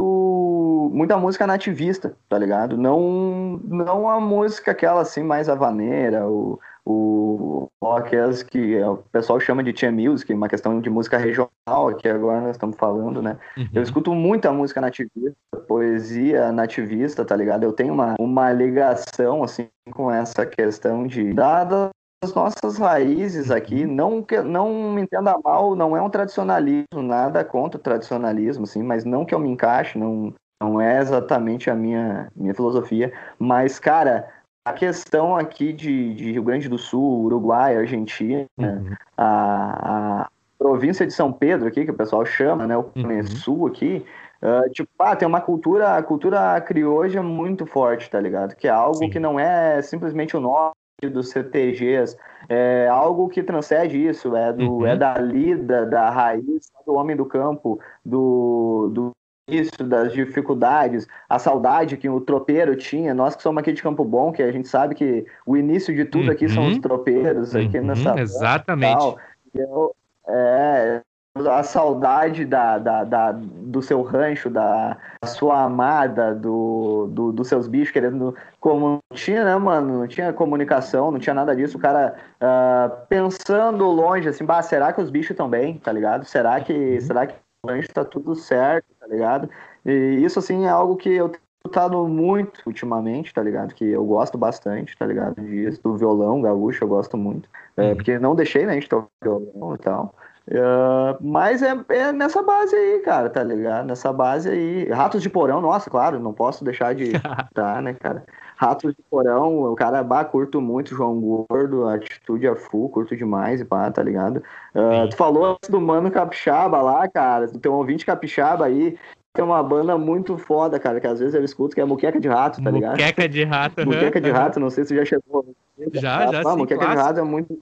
muita música nativista, tá ligado? Não não a música aquela assim mais avaneira, o, o aquelas que o pessoal chama de tia music, uma questão de música regional, que agora nós estamos falando, né? Uhum. Eu escuto muita música nativista, poesia nativista, tá ligado? Eu tenho uma, uma ligação assim com essa questão de dada as nossas raízes aqui, uhum. não que não me entenda mal, não é um tradicionalismo, nada contra o tradicionalismo, assim, mas não que eu me encaixe, não, não é exatamente a minha, minha filosofia, mas, cara, a questão aqui de, de Rio Grande do Sul, Uruguai, Argentina, uhum. a, a, província de São Pedro aqui, que o pessoal chama, né, o uhum. Sul aqui, uh, tipo, ah, tem uma cultura, a cultura crioja muito forte, tá ligado? Que é algo Sim. que não é simplesmente o nome, dos CTGs, é algo que transcende isso, é, do, uhum. é da lida, da raiz, do homem do campo, do, do isso, das dificuldades, a saudade que o tropeiro tinha, nós que somos aqui de Campo Bom, que a gente sabe que o início de tudo aqui são os uhum. tropeiros, aqui uhum. nessa... Exatamente. Eu, é, a saudade da, da, da, do seu rancho, da sua amada, do, do, dos seus bichos querendo. Como não tinha, né, mano? Não tinha comunicação, não tinha nada disso. O cara uh, pensando longe, assim, bah, será que os bichos estão bem, tá ligado? Será que, uhum. será que rancho tá tudo certo, tá ligado? E isso, assim, é algo que eu tenho lutado muito ultimamente, tá ligado? Que eu gosto bastante, tá ligado? Disso, do violão gaúcho, eu gosto muito. É, uhum. porque não deixei, né, a gente tocar violão e tal. Uh, mas é, é, nessa base aí, cara, tá ligado? Nessa base aí. Ratos de porão, nossa, claro, não posso deixar de tá, né, cara? Ratos de porão, o cara, bah, curto muito, João Gordo, atitude a full, curto demais e pá, tá ligado? Uh, tu falou do Mano Capixaba lá, cara, do teu ouvinte Capixaba aí, tem uma banda muito foda, cara, que às vezes eu escuto, que é Muqueca de Rato, tá ligado? Muqueca de Rato. Muqueca de Rato, não sei se já chegou. Já, já, ah, sim, Muqueca de Rato é muito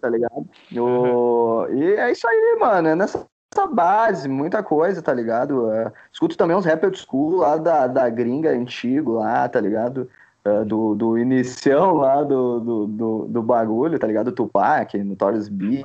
tá ligado? O... E é isso aí, mano, é nessa base, muita coisa, tá ligado? Uh, escuto também uns rap old school lá da, da gringa antigo lá, tá ligado? Uh, do, do inicião lá do, do, do, do bagulho, tá ligado? Tupac, Notorious B,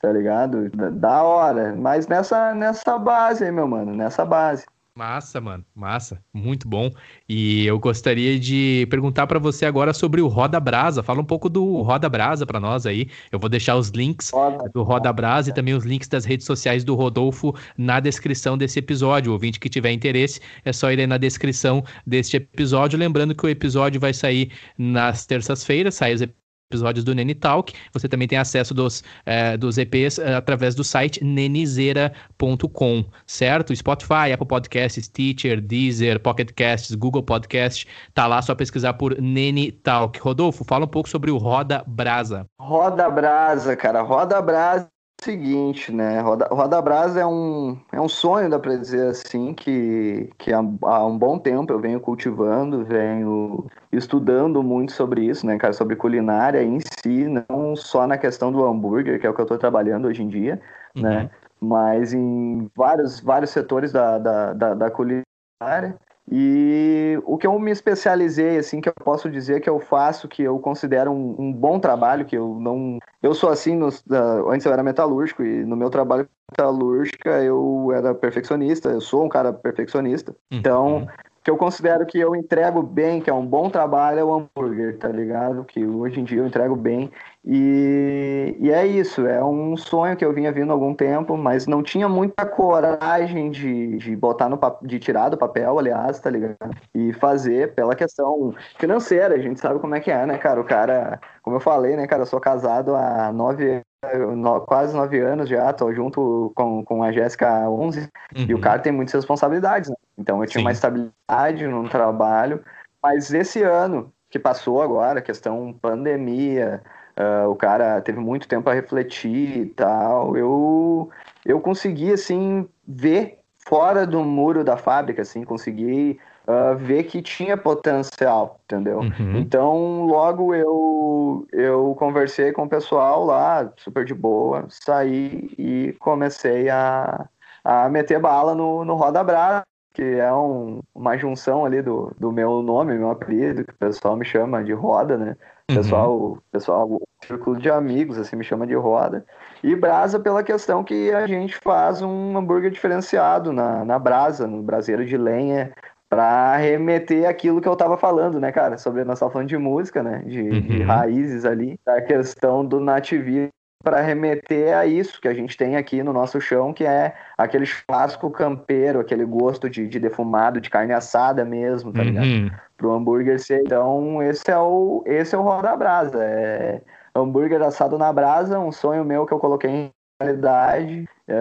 tá ligado? Da, da hora, mas nessa, nessa base aí, meu mano, nessa base. Massa, mano, massa, muito bom. E eu gostaria de perguntar para você agora sobre o Roda Brasa. Fala um pouco do Roda Brasa para nós aí. Eu vou deixar os links Roda. do Roda Brasa e também os links das redes sociais do Rodolfo na descrição desse episódio. O ouvinte que tiver interesse, é só ir aí na descrição deste episódio. Lembrando que o episódio vai sair nas terças-feiras, sai os episódios do Nene Talk. Você também tem acesso dos, é, dos EPs é, através do site nenizeira.com, certo? Spotify, Apple Podcasts, Teacher, Deezer, Pocket Casts, Google Podcast, tá lá só pesquisar por Nene Talk. Rodolfo, fala um pouco sobre o Roda Brasa. Roda Brasa, cara. Roda Brasa seguinte, né? Roda, Roda Brasa é um, é um sonho, dá para dizer assim, que, que há, há, um bom tempo eu venho cultivando, venho estudando muito sobre isso, né, cara? Sobre culinária em si, não só na questão do hambúrguer, que é o que eu estou trabalhando hoje em dia, uhum. né? Mas em vários, vários setores da, da, da, da culinária. E o que eu me especializei, assim, que eu posso dizer que eu faço, que eu considero um, um bom trabalho, que eu não. Eu sou assim, nos, uh, antes eu era metalúrgico, e no meu trabalho metalúrgica eu era perfeccionista, eu sou um cara perfeccionista. Uhum. Que eu considero que eu entrego bem, que é um bom trabalho, é o hambúrguer, tá ligado? Que hoje em dia eu entrego bem. E, e é isso, é um sonho que eu vinha vindo há algum tempo, mas não tinha muita coragem de, de botar no de tirar do papel, aliás, tá ligado? E fazer pela questão financeira, a gente sabe como é que é, né, cara? O cara, como eu falei, né, cara, eu sou casado há nove no, quase nove anos já, tô junto com, com a Jéssica há 11, uhum. e o uhum. cara tem muitas responsabilidades, né? Então eu tinha Sim. uma estabilidade no trabalho, mas esse ano que passou agora, questão pandemia, uh, o cara teve muito tempo para refletir e tal, eu, eu consegui, assim, ver fora do muro da fábrica, assim, consegui uh, ver que tinha potencial, entendeu? Uhum. Então, logo eu, eu conversei com o pessoal lá, super de boa, saí e comecei a, a meter bala no, no Roda Brasa, que é um, uma junção ali do, do meu nome, meu apelido, que o pessoal me chama de Roda, né? O pessoal, uhum. pessoal, o círculo de amigos, assim, me chama de Roda. E brasa pela questão que a gente faz um hambúrguer diferenciado na, na brasa, no braseiro de lenha, para remeter aquilo que eu tava falando, né, cara? Sobre nós estávamos falando de música, né? De, uhum. de raízes ali, da questão do nativismo para remeter a isso que a gente tem aqui no nosso chão, que é aquele churrasco campeiro, aquele gosto de, de defumado, de carne assada mesmo, tá ligado? Uhum. Pro hambúrguer ser. Então, esse é o, esse é o roda brasa. É hambúrguer assado na brasa, um sonho meu que eu coloquei em realidade, é,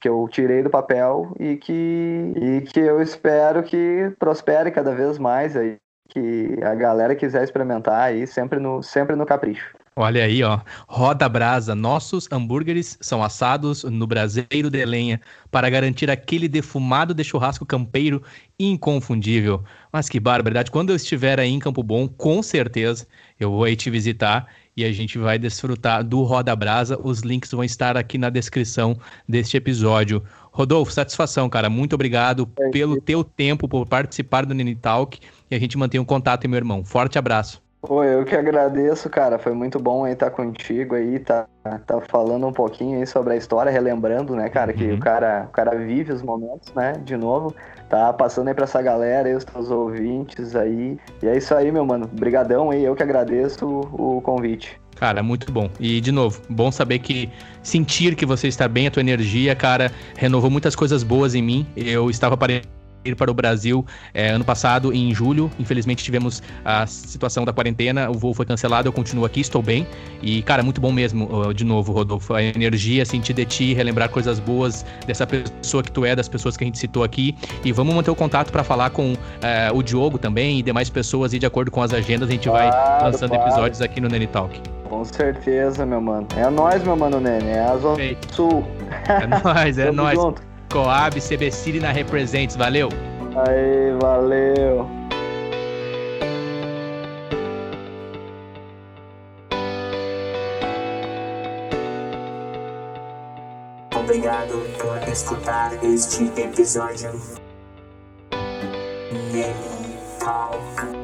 que eu tirei do papel e que, e que eu espero que prospere cada vez mais aí. Que a galera quiser experimentar aí, sempre no, sempre no capricho. Olha aí, ó. Roda brasa. Nossos hambúrgueres são assados no braseiro de lenha para garantir aquele defumado de churrasco campeiro inconfundível. Mas que barbaridade. Quando eu estiver aí em Campo Bom, com certeza eu vou aí te visitar e a gente vai desfrutar do Roda Brasa. Os links vão estar aqui na descrição deste episódio. Rodolfo, satisfação, cara. Muito obrigado é pelo teu tempo, por participar do Nini Talk. E a gente mantém o um contato, meu irmão. Forte abraço. Pô, eu que agradeço, cara. Foi muito bom aí estar contigo aí, tá, tá falando um pouquinho aí sobre a história, relembrando, né, cara, que uhum. o cara, o cara vive os momentos, né, de novo. Tá passando aí pra essa galera aí, os teus ouvintes aí. E é isso aí, meu mano. Brigadão aí, eu que agradeço o, o convite. Cara, muito bom. E, de novo, bom saber que sentir que você está bem, a tua energia, cara, renovou muitas coisas boas em mim. Eu estava para ir para o Brasil é, ano passado, em julho. Infelizmente tivemos a situação da quarentena, o voo foi cancelado, eu continuo aqui, estou bem. E, cara, muito bom mesmo, de novo, Rodolfo. A energia, sentir de ti, relembrar coisas boas dessa pessoa que tu é, das pessoas que a gente citou aqui. E vamos manter o contato para falar com é, o Diogo também e demais pessoas, e de acordo com as agendas, a gente claro, vai lançando claro. episódios aqui no Nene Talk. Com certeza, meu mano. É nós, meu mano Nene. É a Zona Sul. É nós, é nós. Coab, CBC na Represents. Valeu! Aí, valeu! Obrigado por escutar este episódio. Talk.